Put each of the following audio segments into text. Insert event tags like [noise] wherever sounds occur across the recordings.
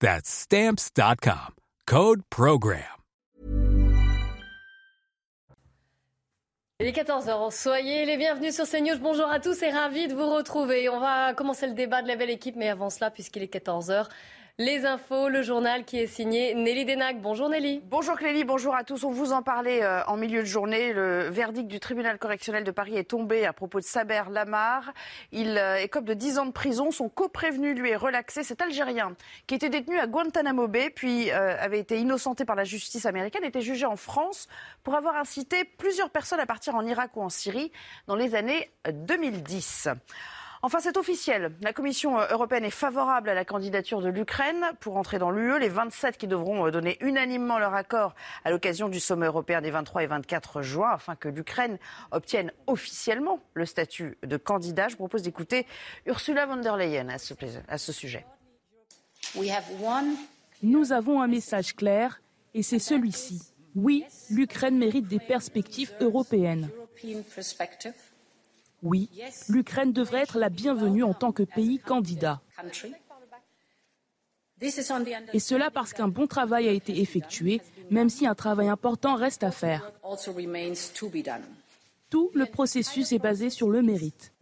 That's Stamps.com. Code PROGRAM. Il est 14h, soyez les bienvenus sur CNews. Bonjour à tous et ravi de vous retrouver. On va commencer le débat de la belle équipe, mais avant cela, puisqu'il est 14h, les infos, le journal qui est signé Nelly Denac. Bonjour Nelly. Bonjour Clélie, bonjour à tous. On vous en parlait euh, en milieu de journée. Le verdict du tribunal correctionnel de Paris est tombé à propos de Saber Lamar. Il euh, écope de 10 ans de prison. Son coprévenu lui est relaxé. Cet Algérien qui était détenu à Guantanamo Bay, puis euh, avait été innocenté par la justice américaine, était jugé en France pour avoir incité plusieurs personnes à partir en Irak ou en Syrie dans les années 2010. Enfin, c'est officiel. La Commission euh, européenne est favorable à la candidature de l'Ukraine pour entrer dans l'UE. Les 27 qui devront euh, donner unanimement leur accord à l'occasion du sommet européen des 23 et 24 juin afin que l'Ukraine obtienne officiellement le statut de candidat. Je propose d'écouter Ursula von der Leyen à ce, à ce sujet. Nous avons un message clair et c'est celui-ci. Oui, l'Ukraine mérite des perspectives européennes. Oui, l'Ukraine devrait être la bienvenue en tant que pays candidat. Et cela parce qu'un bon travail a été effectué, même si un travail important reste à faire. Tout le processus est basé sur le mérite.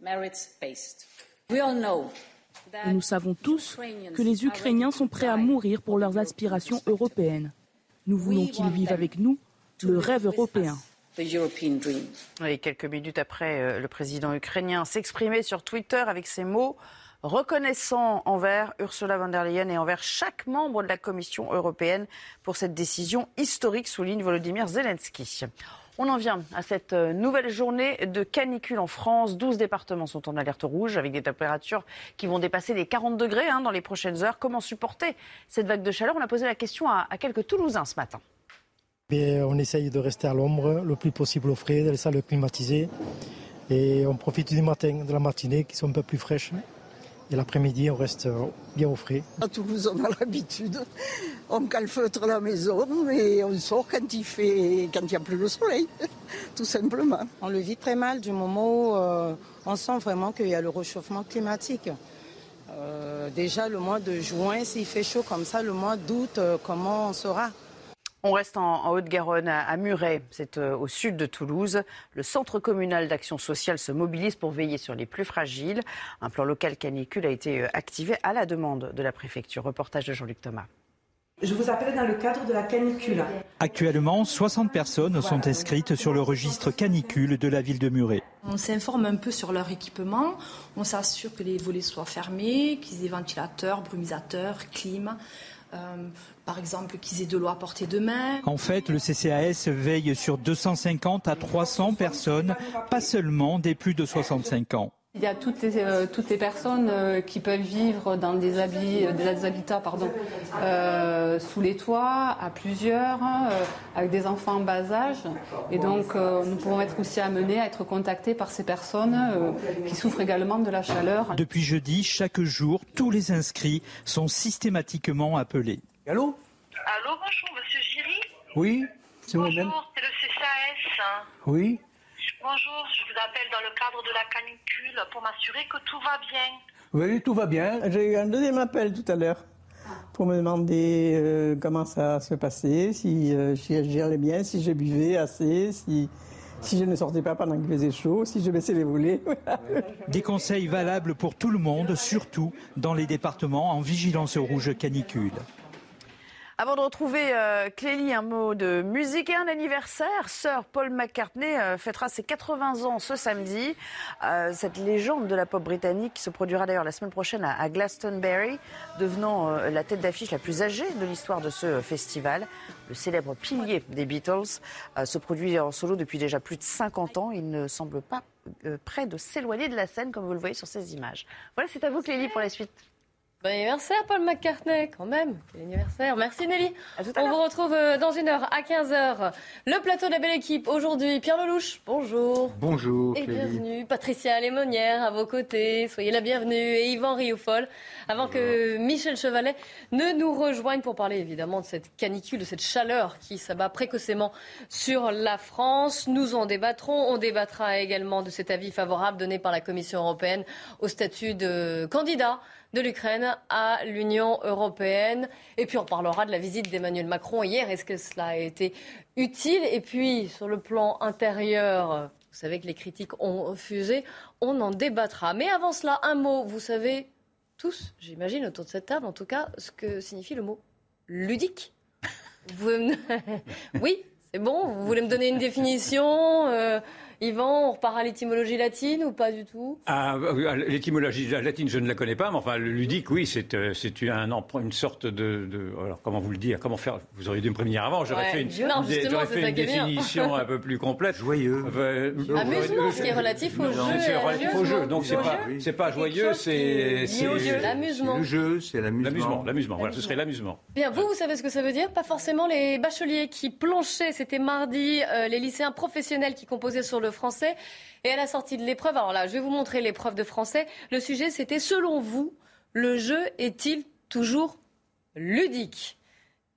Et nous savons tous que les Ukrainiens sont prêts à mourir pour leurs aspirations européennes. Nous voulons qu'ils vivent avec nous le rêve européen. Et quelques minutes après, euh, le président ukrainien s'exprimait sur Twitter avec ces mots reconnaissant envers Ursula von der Leyen et envers chaque membre de la Commission européenne pour cette décision historique, souligne Volodymyr Zelensky. On en vient à cette euh, nouvelle journée de canicule en France. 12 départements sont en alerte rouge avec des températures qui vont dépasser les 40 degrés hein, dans les prochaines heures. Comment supporter cette vague de chaleur? On a posé la question à quelques Toulousains ce matin on essaye de rester à l'ombre le plus possible au frais, dans les salles climatisées. Et on profite du matin, de la matinée qui sont un peu plus fraîches. Et l'après-midi, on reste bien au frais. À Toulouse, on a l'habitude. On calfeutre la maison et on sort quand il fait, quand il n'y a plus le soleil, [laughs] tout simplement. On le vit très mal du moment où euh, on sent vraiment qu'il y a le réchauffement climatique. Euh, déjà, le mois de juin, s'il fait chaud comme ça, le mois d'août, euh, comment on sera on reste en, Haute-Garonne, à, Muret, c'est euh, au sud de Toulouse. Le Centre communal d'action sociale se mobilise pour veiller sur les plus fragiles. Un plan local canicule a été euh, activé à la demande de la préfecture. Reportage de Jean-Luc Thomas. Je vous appelle dans le cadre de la canicule. Actuellement, 60 personnes sont inscrites sur le registre canicule de la ville de Muret. On s'informe un peu sur leur équipement, on s'assure que les volets soient fermés, qu'ils aient ventilateurs, brumisateurs, clim. Euh, par exemple, qu'ils aient de l'eau à portée de main. En fait, le CCAS veille sur 250 à 300 personnes, pas seulement des plus de 65 ans. Il y a toutes les, euh, toutes les personnes euh, qui peuvent vivre dans des, habits, des habitats pardon, sous les toits, à plusieurs, avec des enfants en bas âge. Et donc, nous pouvons être aussi amenés à être contactés par ces personnes qui souffrent également de la chaleur. Depuis jeudi, chaque jour, tous les inscrits sont systématiquement appelés. Allô? Allô, bonjour, monsieur Giry? Oui, c'est moi-même. Bonjour, c'est le CCAS. Oui. Bonjour, je vous appelle dans le cadre de la canicule pour m'assurer que tout va bien. Oui, tout va bien. J'ai eu un deuxième appel tout à l'heure pour me demander euh, comment ça se passait, si, euh, j'allais bien, si je buvais assez, si, si je ne sortais pas pendant qu'il faisait chaud, si je baissais les volets. [laughs] Des conseils valables pour tout le monde, surtout dans les départements en vigilance rouge canicule. Avant de retrouver euh, Clélie, un mot de musique et un anniversaire. Sir Paul McCartney euh, fêtera ses 80 ans ce samedi. Euh, cette légende de la pop britannique qui se produira d'ailleurs la semaine prochaine à, à Glastonbury, devenant la tête d'affiche la plus âgée de l'histoire de ce festival. Le célèbre pilier des Beatles se produit en solo depuis déjà plus de 50 ans. Il ne semble pas près de s'éloigner de la scène comme vous le voyez sur ces images. Voilà, c'est à vous Clélie pour la suite. Bon anniversaire, Paul McCartney, quand même. Quel anniversaire. Merci Nelly. On vous retrouve euh, dans une heure à 15h. Le plateau de la belle équipe. Aujourd'hui, Pierre Lelouch. Bonjour. Bonjour, Et Clélie. bienvenue. Patricia Lémonière à vos côtés. Soyez la bienvenue. Et Yvan Rioufol. Avant que Michel Chevalet ne nous rejoigne pour parler évidemment de cette canicule, de cette chaleur qui s'abat précocement sur la France. Nous en débattrons. On débattra également de cet avis favorable donné par la Commission européenne au statut de candidat de l'Ukraine à l'Union européenne. Et puis on parlera de la visite d'Emmanuel Macron hier. Est-ce que cela a été utile? Et puis sur le plan intérieur, vous savez que les critiques ont fusé, on en débattra. Mais avant cela, un mot, vous savez tous, j'imagine, autour de cette table, en tout cas, ce que signifie le mot ludique. [laughs] Oui, c'est bon, vous voulez me donner une définition euh, Yvan, on repart à l'étymologie latine ou pas du tout? Ah, euh, L'étymologie latine, je ne la connais pas, mais enfin, le ludique, oui, c'est euh, c'est un emprunt- une sorte de, de- Alors, comment vous le dire Comment faire Vous auriez dû me prévenir avant, j'aurais Ouais. fait une, Non, fait définition un peu plus complète. Joyeux. Amusement, ce qui est relatif au Non, jeu. C'est relatif au jeu, donc c'est pas, c'est pas joyeux, c'est. L'amusement. Le jeu, c'est l'amusement. L'amusement, l'amusement, voilà, ce serait l'amusement. Bien, vous, vous savez ce que ça veut dire? Pas forcément les bacheliers qui planchaient, c'était mardi, euh, les lycéens professionnels qui composaient sur le français. Et à la sortie de l'épreuve, alors là, je vais vous montrer l'épreuve de français. Le sujet, c'était selon vous, le jeu est-il toujours ludique?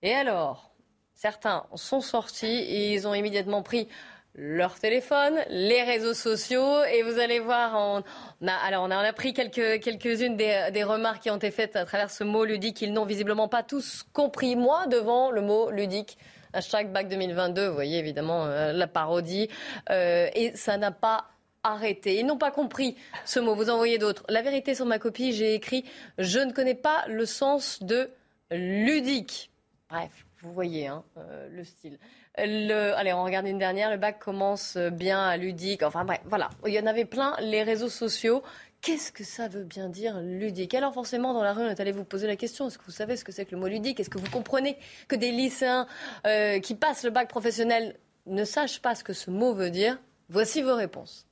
Et alors, certains sont sortis et ils ont immédiatement pris leur téléphone, les réseaux sociaux, et vous allez voir, on, a, alors on a, on a pris quelques, quelques-unes des, des remarques qui ont été faites à travers ce mot ludique qu'ils n'ont visiblement pas tous compris. Moi, devant le mot ludique, hashtag bac 2022, vous voyez évidemment euh, la parodie, euh, et ça n'a pas arrêté. Ils n'ont pas compris ce mot. Vous en voyez d'autres. La vérité sur ma copie, j'ai écrit je ne connais pas le sens de ludique. Bref, vous voyez hein, euh, le style. Le, allez, on regarde une dernière. Le bac commence bien à ludique. Enfin bref, voilà. Il y en avait plein. Les réseaux sociaux. Qu'est-ce que ça veut bien dire ludique? Alors forcément, dans la rue, on est allé vous poser la question. Est-ce que vous savez ce que c'est que le mot ludique? Est-ce que vous comprenez que des lycéens euh, qui passent le bac professionnel ne sachent pas ce que ce mot veut dire? Voici vos réponses.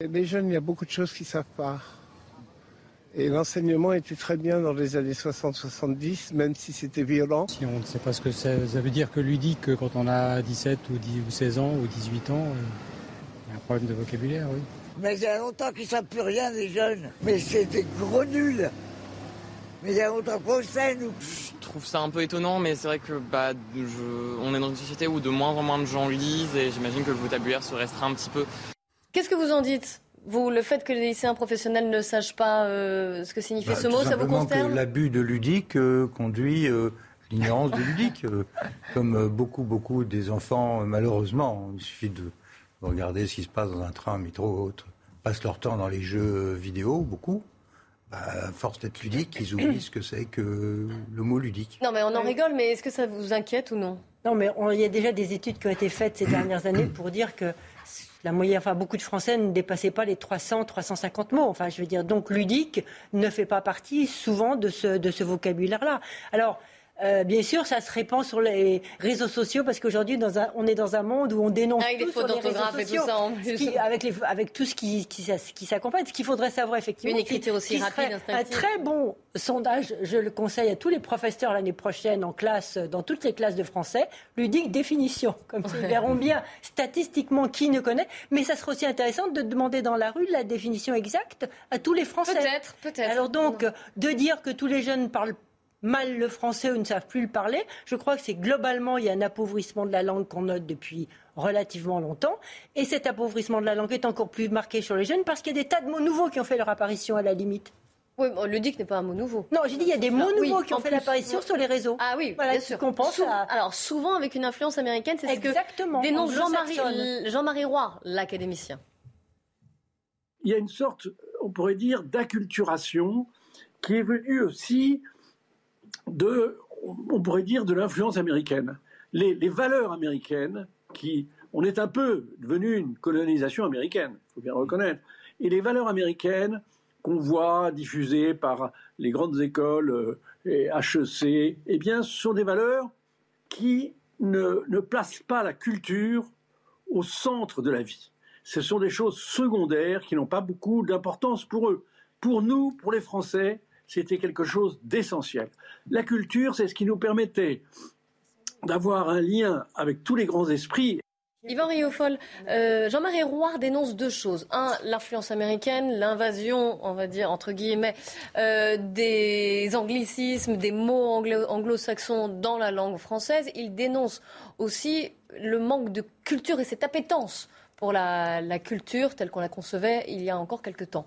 Les jeunes, il y a beaucoup de choses qu'ils ne savent pas. Et l'enseignement était très bien dans les années 60-70, même si c'était violent. Si on ne sait pas ce que ça, ça veut dire que ludique quand on a 17 ou, 10 ou 16 ans ou 18 ans, euh, il y a un problème de vocabulaire, oui. Mais il y a longtemps qu'ils ne savent plus rien, les jeunes. Mais c'est des gros nuls. Mais il y a longtemps qu'on le sait, nous. Je trouve ça un peu étonnant, mais c'est vrai que bah, je- on est dans une société où de moins en moins de gens lisent et j'imagine que le vocabulaire se restreint un petit peu. Qu'est-ce que vous en dites vous, le fait que les lycéens professionnels ne sachent pas euh, ce que signifie Bah, ce mot, ça vous concerne l'abus de ludique euh, conduit euh, à l'ignorance du ludique. euh, comme euh, beaucoup, beaucoup des enfants, malheureusement, il suffit de regarder ce qui se passe dans un train, un métro ou autre, passent leur temps dans les jeux vidéo, beaucoup. Bah, à force d'être ludique, ils oublient ce que c'est que le mot ludique. Non, mais on en rigole, mais est-ce que ça vous inquiète ou non? Non, mais il y a déjà des études qui ont été faites ces dernières années pour dire que la moyenne, enfin beaucoup de Français ne dépassaient pas les 300, 350 mots. Enfin, je veux dire, donc ludique ne fait pas partie souvent de ce, de ce vocabulaire-là. Alors. Euh, bien sûr, ça se répand sur les réseaux sociaux parce qu'aujourd'hui, on est dans un monde où on dénonce Avec des tout sur les réseaux d'orthographe et tout sociaux, ça en plus. qui- avec, les- avec tout ce qui, qui, s'as- qui s'accompagne. Ce qu'il faudrait savoir effectivement, Une écriture aussi rapide, un très bon sondage. Je le conseille à tous les professeurs l'année prochaine en classe, dans toutes les classes de français. Ludique définition, comme ça ils verront bien statistiquement qui ne connaît. Mais ça serait aussi intéressant de demander dans la rue la définition exacte à tous les Français. Peut-être, peut-être. Alors donc, de dire que tous les jeunes parlent mal le français ou ne savent plus le parler, je crois que c'est globalement, il y a un appauvrissement de la langue qu'on note depuis relativement longtemps. Et cet appauvrissement de la langue est encore plus marqué sur les jeunes parce qu'il y a des tas de mots nouveaux qui ont fait leur apparition à la limite. Oui, bon, ludique n'est pas un mot nouveau. Non, j'ai dit il y a des mots Ah, oui, nouveaux qui ont fait l'apparition sur les réseaux. Ah oui, Voilà, bien sûr. compensent Sou- à- Alors souvent avec une influence américaine, c'est ce Exactement, que dénonce Jean-Marie. Jean-Marie Roy, l'académicien. il y a une sorte, on pourrait dire, d'acculturation qui est venue aussi de, on pourrait dire, de l'influence américaine. Les, valeurs américaines, qui, on est un peu devenu une colonisation américaine, il faut bien reconnaître, et les valeurs américaines qu'on voit diffusées par les grandes écoles euh, et HEC, eh bien, ce sont des valeurs qui ne placent pas la culture au centre de la vie. Ce sont des choses secondaires qui n'ont pas beaucoup d'importance pour eux. Pour nous, pour les Français, c'était quelque chose d'essentiel. La culture, c'est ce qui nous permettait d'avoir un lien avec tous les grands esprits. Yvan Riofol, euh, Jean-Marie Roy dénonce deux choses. Un, l'influence américaine, l'invasion, on va dire, entre guillemets, euh, des anglicismes, des mots anglo-saxons dans la langue française. Il dénonce aussi le manque de culture et cette appétence pour la, culture telle qu'on la concevait il y a encore quelque temps.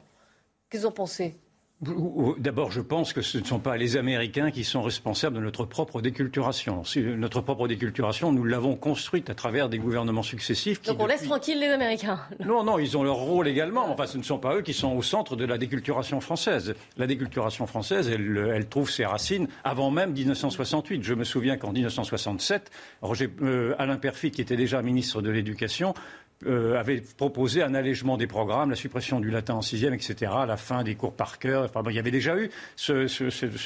Vous en pensez? D'abord, je pense que ce ne sont pas les Américains qui sont responsables de notre propre déculturation. Notre propre déculturation, nous l'avons construite à travers des gouvernements successifs. Qui, Donc on laisse tranquille les Américains Non, non, ils ont leur rôle également. Enfin, ce ne sont pas eux qui sont au centre de la déculturation française. La déculturation française, elle, elle trouve ses racines avant même 1968. Je me souviens qu'en 1967, Roger, euh, Alain Perfit, qui était déjà ministre de l'Éducation, euh, avait proposé un allègement des programmes, la suppression du latin en sixième, etc., la fin des cours par cœur. Il y avait déjà eu ce,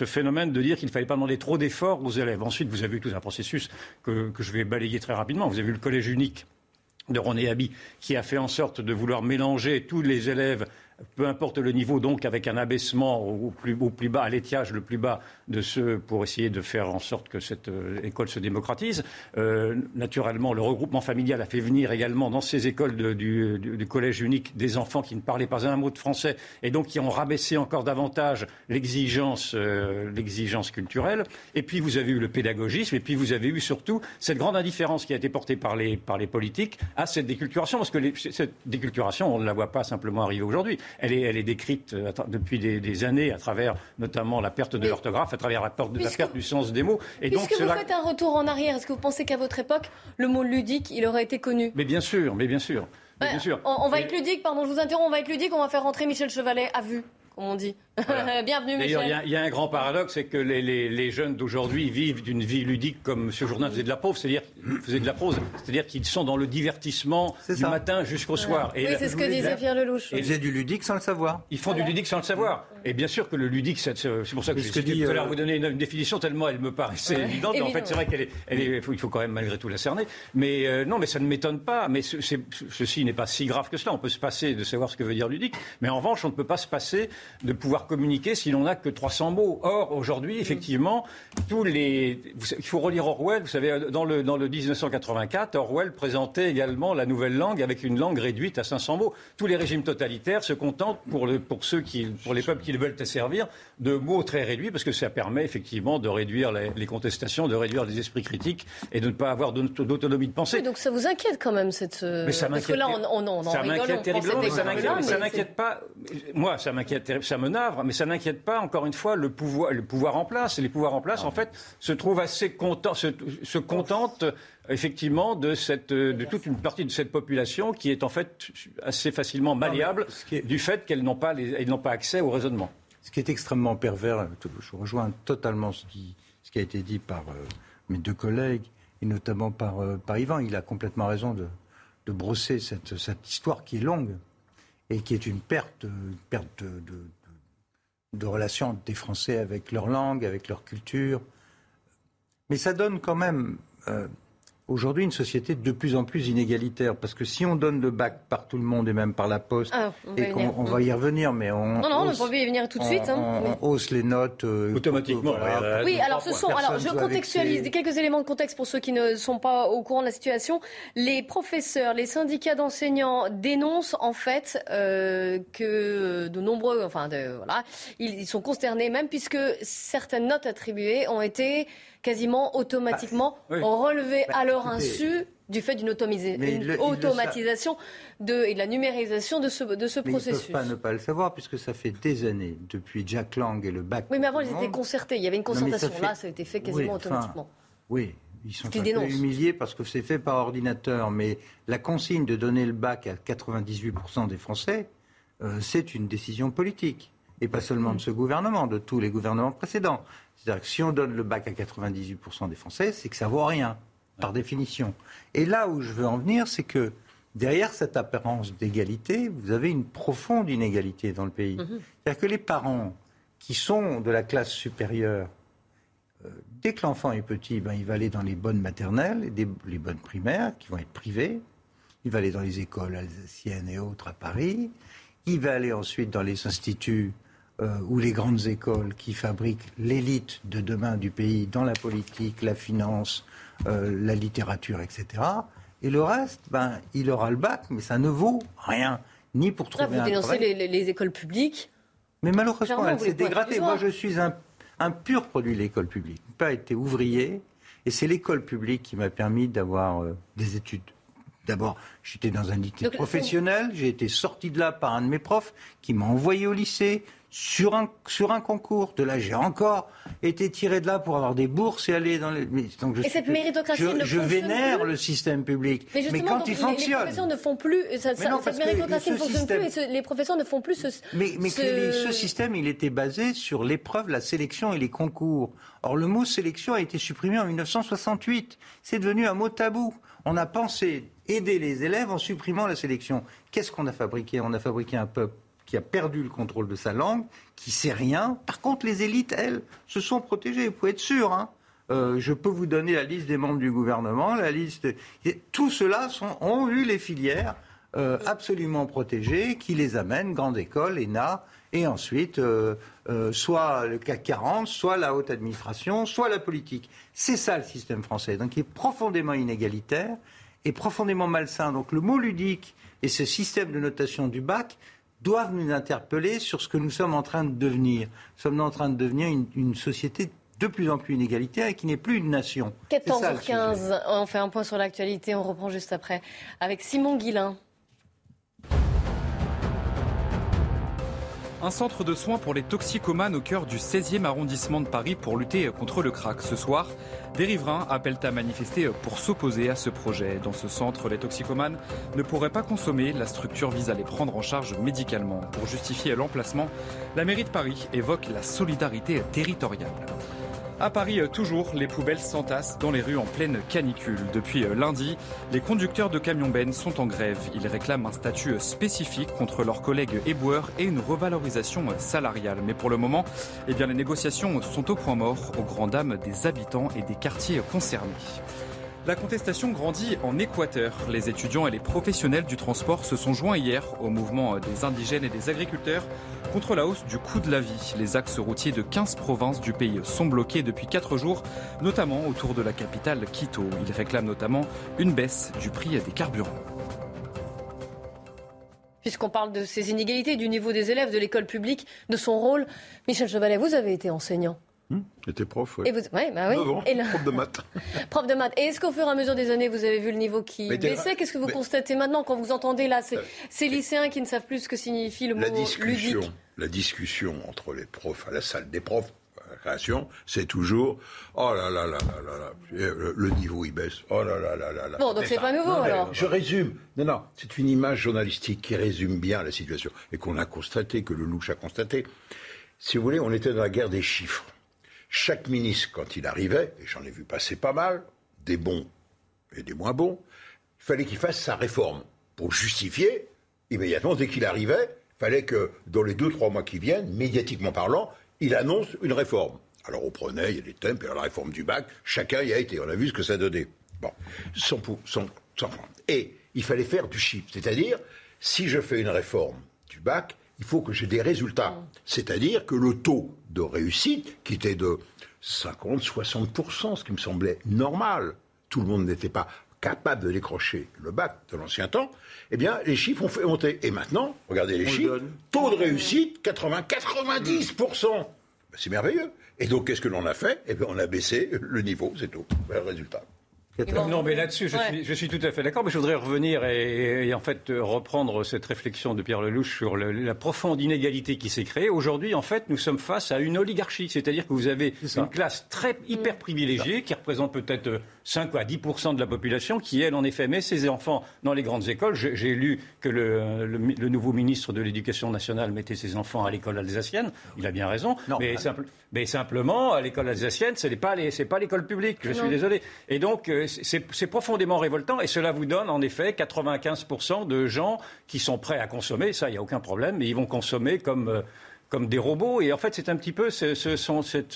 phénomène de dire qu'il ne fallait pas demander trop d'efforts aux élèves. Ensuite, vous avez eu tout un processus que, je vais balayer très rapidement. Vous avez eu le collège unique de René Haby, qui a fait en sorte de vouloir mélanger tous les élèves peu importe le niveau, donc avec un abaissement au plus, bas, à l'étiage le plus bas de ceux pour essayer de faire en sorte que cette euh, école se démocratise. Euh, naturellement, le regroupement familial a fait venir également dans ces écoles du, collège unique des enfants qui ne parlaient pas un mot de français et donc qui ont rabaissé encore davantage l'exigence, euh, l'exigence culturelle. Et puis vous avez eu le pédagogisme et puis vous avez eu surtout cette grande indifférence qui a été portée par les politiques à cette déculturation parce que cette déculturation, on ne la voit pas simplement arriver aujourd'hui elle est, décrite euh, depuis des, années à travers notamment la perte de l'orthographe, à travers la perte, la perte, du sens des mots. Et puisque donc, vous faites un retour en arrière, est-ce que vous pensez qu'à votre époque, le mot ludique, il aurait été connu? Mais bien sûr, mais bien sûr. bien sûr. On, va être ludique, pardon, je vous interromps, on va être ludique, on va faire rentrer Michel Chevalet à vue comme on dit. [laughs] Bienvenue, Michel. D'ailleurs, il y, a un grand paradoxe, c'est que les, jeunes d'aujourd'hui vivent d'une vie ludique comme ce Jourdain faisait de la prose, c'est-à-dire faisait de la prose, c'est-à-dire qu'ils sont dans le divertissement du matin jusqu'au soir. Et oui, c'est ce que disait Pierre Lelouch. Ils faisaient du ludique sans le savoir. Ils font du ludique sans le savoir. Et bien sûr que le ludique, c'est pour ça que je dit tout à l'heure euh, vous donner une, définition tellement elle me paraissait évidente. En fait, c'est vrai qu'elle est, il faut quand même malgré tout la cerner. Mais euh, non, mais ça ne m'étonne pas. Mais ceci n'est pas si grave que cela. On peut se passer de savoir ce que veut dire ludique. Mais en revanche, on ne peut pas se passer de pouvoir communiquer si l'on n'a que 300 mots. Or, aujourd'hui, effectivement, tous les... il faut relire Orwell. Vous savez, dans le, dans le 1984, Orwell présentait également la nouvelle langue avec une langue réduite à 500 mots. Tous les régimes totalitaires se contentent, pour, le, pour, ceux qui, pour les peuples qui veulent te servir, de mots très réduits, parce que ça permet effectivement de réduire les, contestations, de réduire les esprits critiques et de ne pas avoir d'autonomie de pensée. donc ça vous inquiète quand même cette... Mais ça. Parce que là, on, on, on ça m'inquiète terriblement, ça m'inquiète pas. Moi, ça m'inquiète, ça me navre, mais ça n'inquiète pas, encore une fois, le pouvoir, le pouvoir en place. Et les pouvoirs en place, en fait, se trouvent assez contents, se, se contentent effectivement de, cette, de toute une partie de cette population qui est en fait assez facilement malléable du fait qu'elles n'ont pas, n'ont pas accès au raisonnement. Ce qui est extrêmement pervers, je rejoins totalement ce qui, ce qui a été dit par euh, mes deux collègues, et notamment par, euh, par Yvan. Il a complètement raison de, de brosser cette, cette, histoire qui est longue et qui est une perte, perte de, de, de relations des Français avec leur langue, avec leur culture. Mais ça donne quand même euh, aujourd'hui une société de plus en plus inégalitaire. Parce que si on donne le bac par tout le monde et même par la poste, ah, et qu'on va y revenir, mais on. Non, non, on ne peut pas y venir tout de suite. Hein, on, hausse les notes. Euh, Automatiquement. oui, alors ce sont. Alors je contextualise quelques éléments de contexte pour ceux qui ne sont pas au courant de la situation. Les professeurs, les syndicats d'enseignants dénoncent en fait euh, que de nombreux. Enfin, de, voilà. Ils, ils sont consternés même puisque certaines notes attribuées ont été quasiment automatiquement bah, relevés bah, à leur insu du fait d'une automatisation de, et de la numérisation de ce, de ce mais processus. Ils ne peuvent pas ne pas le savoir, puisque ça fait des années, depuis Jack Lang et le bac. Oui, mais avant, ils étaient concertés. Il y avait une concertation. Là, ça a été fait quasiment automatiquement. oui, ils sont un peu humiliés parce que c'est fait par ordinateur. Mais la consigne de donner le bac à 98% des Français, euh, c'est une décision politique et pas seulement de ce gouvernement, de tous les gouvernements précédents. C'est-à-dire que si on donne le bac à 98% des Français, c'est que ça vaut rien, par définition. Et là où je veux en venir, c'est que derrière cette apparence d'égalité, vous avez une profonde inégalité dans le pays. C'est-à-dire que les parents qui sont de la classe supérieure, euh, dès que l'enfant est petit, ben, il va aller dans les bonnes maternelles, des- les bonnes primaires, qui vont être privées. Il va aller dans les écoles alsaciennes et autres à Paris. Il va aller ensuite dans les instituts euh, ou les grandes écoles qui fabriquent l'élite de demain du pays dans la politique, la finance, euh, la littérature, etc. Et le reste, ben, il aura le bac, mais ça ne vaut rien, ni pour Là, trouver vous un dénoncez travail. les, les- les écoles publiques. Mais malheureusement, Clairement, elle vous s'est dégradée. Moi, je suis un, un pur produit de l'école publique. Je n'ai pas été ouvrier. Et c'est l'école publique qui m'a permis d'avoir euh, des études. D'abord, j'étais dans un lycée professionnel. J'ai été sorti de là par un de mes profs qui m'a envoyé au lycée sur un, sur un concours. De là, j'ai encore été tiré de là pour avoir des bourses et aller dans les. mais- donc je Et cette méritocratie je, ne je vénère plus le système public. Mais justement, quand donc, il les- fonctionne. Les professeurs ne font plus, ça- Mais ça- non, cette méritocratie ce ne fonctionne système- plus et ce- les professeurs ne font plus ce. Mais, mais ce- ce système, il était basé sur l'épreuve, la sélection et les concours. Or, le mot sélection a été supprimé en 1968. C'est devenu un mot tabou. On a pensé aider les élèves en supprimant la sélection. Qu'est-ce qu'on a fabriqué? On a fabriqué un peuple qui a perdu le contrôle de sa langue, qui sait rien. Par contre, les élites, elles, se sont protégées. Vous pouvez être sûr. hein. Euh, je peux vous donner la liste des membres du gouvernement, la liste. Ceux-là sont- ont eu les filières euh, absolument protégées qui les amènent grande école, ENA, et ensuite euh, soit le CAC 40, soit la haute administration, soit la politique. C'est ça le système français, donc qui est profondément inégalitaire et profondément malsain. Donc le mot ludique et ce système de notation du bac doivent nous interpeller sur ce que nous sommes en train de devenir. Nous sommes en train de devenir une, société de plus en plus inégalitaire et qui n'est plus une nation. C'est ça, le sujet. 14h15, on fait un point sur l'actualité, on reprend juste après avec Simon Guillain. Un centre de soins pour les toxicomanes au cœur du 16e arrondissement de Paris pour lutter contre le crack. Ce soir, des riverains appellent à manifester pour s'opposer à ce projet. Dans ce centre, les toxicomanes ne pourraient pas consommer. La structure vise à les prendre en charge médicalement. Pour justifier l'emplacement, la mairie de Paris évoque la solidarité territoriale. À Paris, euh, toujours, les poubelles s'entassent dans les rues en pleine canicule. Depuis euh, lundi, les conducteurs de camions bennes sont en grève. Ils réclament un statut euh, spécifique contre leurs collègues éboueurs et une revalorisation salariale. Mais pour le moment, eh bien, les négociations sont au point mort, aux grandes dames des habitants et des quartiers concernés. La contestation grandit en Équateur. Les étudiants et les professionnels du transport se sont joints hier au mouvement des indigènes et des agriculteurs contre la hausse du coût de la vie. Les axes routiers de 15 provinces du pays sont bloqués depuis 4 jours, notamment autour de la capitale Quito. Ils réclament notamment une baisse du prix des carburants. Puisqu'on parle de ces inégalités, du niveau des élèves, de l'école publique, de son rôle, Michel Chevalet, vous avez été enseignant. J'étais prof, ouais. Et vous, ouais, bah oui. Ans, Et là- prof de maths. [laughs] Prof de maths. Et est-ce qu'au fur et à mesure des années, vous avez vu le niveau qui Mais baissait? Qu'est-ce que vous mais- constatez maintenant quand vous entendez là ces, ces lycéens qui ne savent plus ce que signifie le mot La discussion, ludique la discussion entre les profs à la salle des profs, à la création, c'est toujours oh là là là là là là, le, le niveau il baisse, oh là là là là là. Bon, donc c'est pas nouveau, Non, alors. Je résume. Non, non, c'est une image journalistique qui résume bien la situation et qu'on a constaté, que le louche a constaté. Si vous voulez, on était dans la guerre des chiffres. Chaque ministre, quand il arrivait, et j'en ai vu passer pas mal, des bons et des moins bons, il fallait qu'il fasse sa réforme. Pour justifier, immédiatement, dès qu'il arrivait, il fallait que dans les deux, trois mois qui viennent, médiatiquement parlant, il annonce une réforme. Alors on prenait, il y a des thèmes, puis la réforme du bac, chacun y a été, on a vu ce que ça donnait. Bon, sans, sans. Et il fallait faire du chiffre, c'est-à-dire, si je fais une réforme du bac, il faut que j'ai des résultats. C'est-à-dire que le taux de réussite, qui était de 50-60%, ce qui me semblait normal, tout le monde n'était pas capable de décrocher le bac de l'ancien temps, eh bien, les chiffres ont fait monter. Et maintenant, regardez les On chiffres, donne. taux de réussite, 80-90%. Ben, c'est merveilleux. Et donc, qu'est-ce que l'on a fait? Eh bien, on a baissé le niveau, c'est tout. Voilà le résultat. Non, mais là-dessus, je, Ouais. suis, je suis tout à fait d'accord, mais je voudrais revenir et, et en fait euh, reprendre cette réflexion de Pierre Lelouch sur le- la profonde inégalité qui s'est créée. Aujourd'hui, en fait, nous sommes face à une oligarchie, c'est-à-dire que vous avez une classe très hyper privilégiée qui représente peut-être euh, 5 à 10% de la population qui, elle, en effet, met ses enfants dans les grandes écoles. J'ai lu que le, le mi- le nouveau ministre de l'Éducation nationale mettait ses enfants à l'école alsacienne. Il a bien raison. mais, simple- mais simplement, à l'école alsacienne, ce n'est pas les- c'est pas l'école publique. Je suis Non. désolé. Et donc, euh, c'est profondément révoltant. Et cela vous donne, en effet, 95% de gens qui sont prêts à consommer. Ça, il n'y a aucun problème. Mais ils vont consommer comme. euh, comme des robots. Et en fait, c'est un petit peu ce, ce-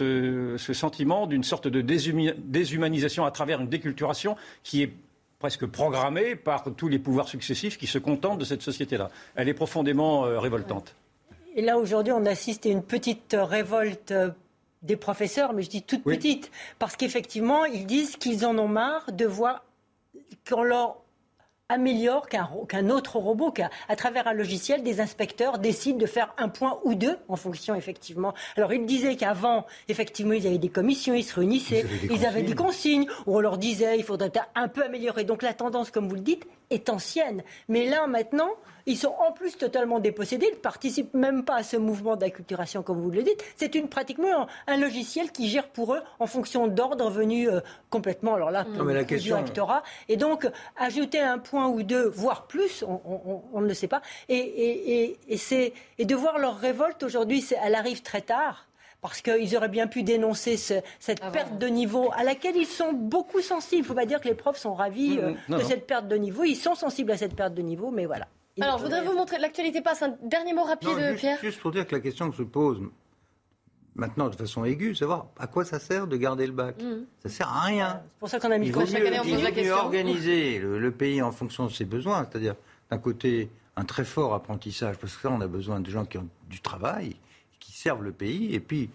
euh, sentiment d'une sorte de déshumanisation à travers une déculturation qui est presque programmée par tous les pouvoirs successifs qui se contentent de cette société-là. Elle est profondément euh, révoltante. Et là, aujourd'hui, on assiste à une petite révolte des professeurs, mais je dis toute petite, parce qu'effectivement, ils disent qu'ils en ont marre de voir qu'on leur améliore qu'un autre robot, qu'à travers un logiciel, des inspecteurs décident de faire un point ou deux en fonction, effectivement. Alors, ils disaient qu'avant, effectivement, ils avaient des commissions, ils se réunissaient, Ils avaient des ils avaient des consignes. où on leur disait il faudrait un peu améliorer. Donc, la tendance, comme vous le dites, est ancienne. Mais là, maintenant, ils sont en plus totalement dépossédés, ils ne participent même pas à ce mouvement d'acculturation, comme vous le dites. C'est une, pratiquement un logiciel qui gère pour eux en fonction d'ordres venus euh, complètement, alors là, Non, mais la du question- rectorat. Et donc, ajouter un point ou deux, voire plus, on, on- on- on ne le sait pas. Et, et- et- et c'est- et de voir leur révolte aujourd'hui, c'est- elle arrive très tard. Parce qu'ils auraient bien pu dénoncer ce- cette perte de niveau à laquelle ils sont beaucoup sensibles. Il ne faut pas dire que les profs sont ravis euh, Mhm. Non, de non. cette perte de niveau. Ils sont sensibles à cette perte de niveau, mais voilà. Alors, je voudrais vous montrer. L'actualité passe. Un dernier mot rapide, Non, juste, Pierre. juste pour dire que la question que se pose maintenant de façon aiguë, savoir à quoi ça sert de garder le bac. Mhm. Ça sert à rien. C'est pour ça qu'on a mis mieux, Chaque année, on pose la question. organiser [laughs] le, le pays en fonction de ses besoins, c'est-à-dire d'un côté un très fort apprentissage, parce que là on a besoin de gens qui ont du travail, qui servent le pays, et puis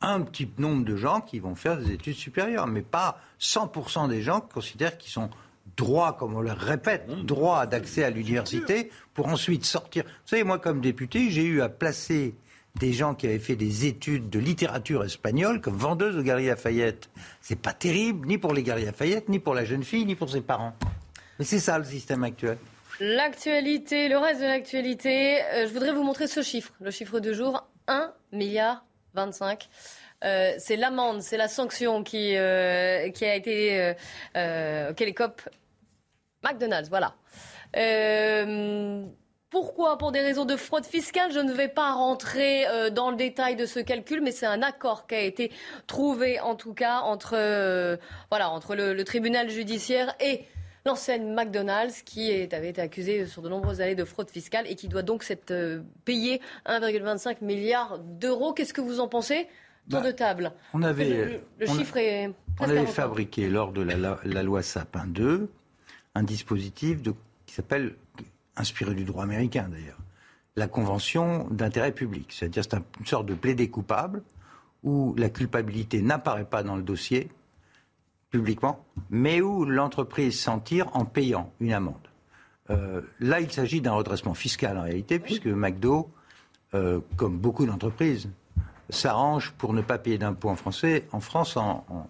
un petit nombre de gens qui vont faire des études supérieures, mais pas 100% des gens qui considèrent qu'ils sont droits, comme on le répète, droits d'accès à l'université pour ensuite sortir. Vous savez, moi comme député, j'ai eu à placer des gens qui avaient fait des études de littérature espagnole comme vendeuses aux Galeries Lafayette. C'est pas terrible, ni pour les Galeries Lafayette, ni pour la jeune fille, ni pour ses parents. Mais c'est ça le système actuel. L'actualité, le reste de l'actualité, euh, je voudrais vous montrer ce chiffre, le chiffre du jour, 1 milliard 25. Euh, c'est l'amende, c'est la sanction qui, euh, a été euh, euh, auquel écope McDonald's, voilà. Pourquoi? Pour des raisons de fraude fiscale, je ne vais pas rentrer dans le détail de ce calcul, mais c'est un accord qui a été trouvé en tout cas entre, voilà, entre le, tribunal judiciaire et l'enseigne McDonald's qui avait été accusée sur de nombreuses années de fraude fiscale et qui doit donc payé 1,25 milliard d'euros. Qu'est-ce que vous en pensez? Tour Bah, de table. on avait- Le, le on a- chiffre est On presque avait à record. fabriqué lors de la, la- la loi Sapin 2 un dispositif de- qui s'appelle, inspiré du droit américain d'ailleurs, la convention d'intérêt public. C'est-à-dire c'est un- une sorte de plaidé coupable où la culpabilité n'apparaît pas dans le dossier publiquement, mais où l'entreprise s'en tire en payant une amende. Euh, là, il s'agit d'un redressement fiscal en réalité, puisque McDo, euh, comme beaucoup d'entreprises, s'arrange pour ne pas payer d'impôts en, français, en France en, en-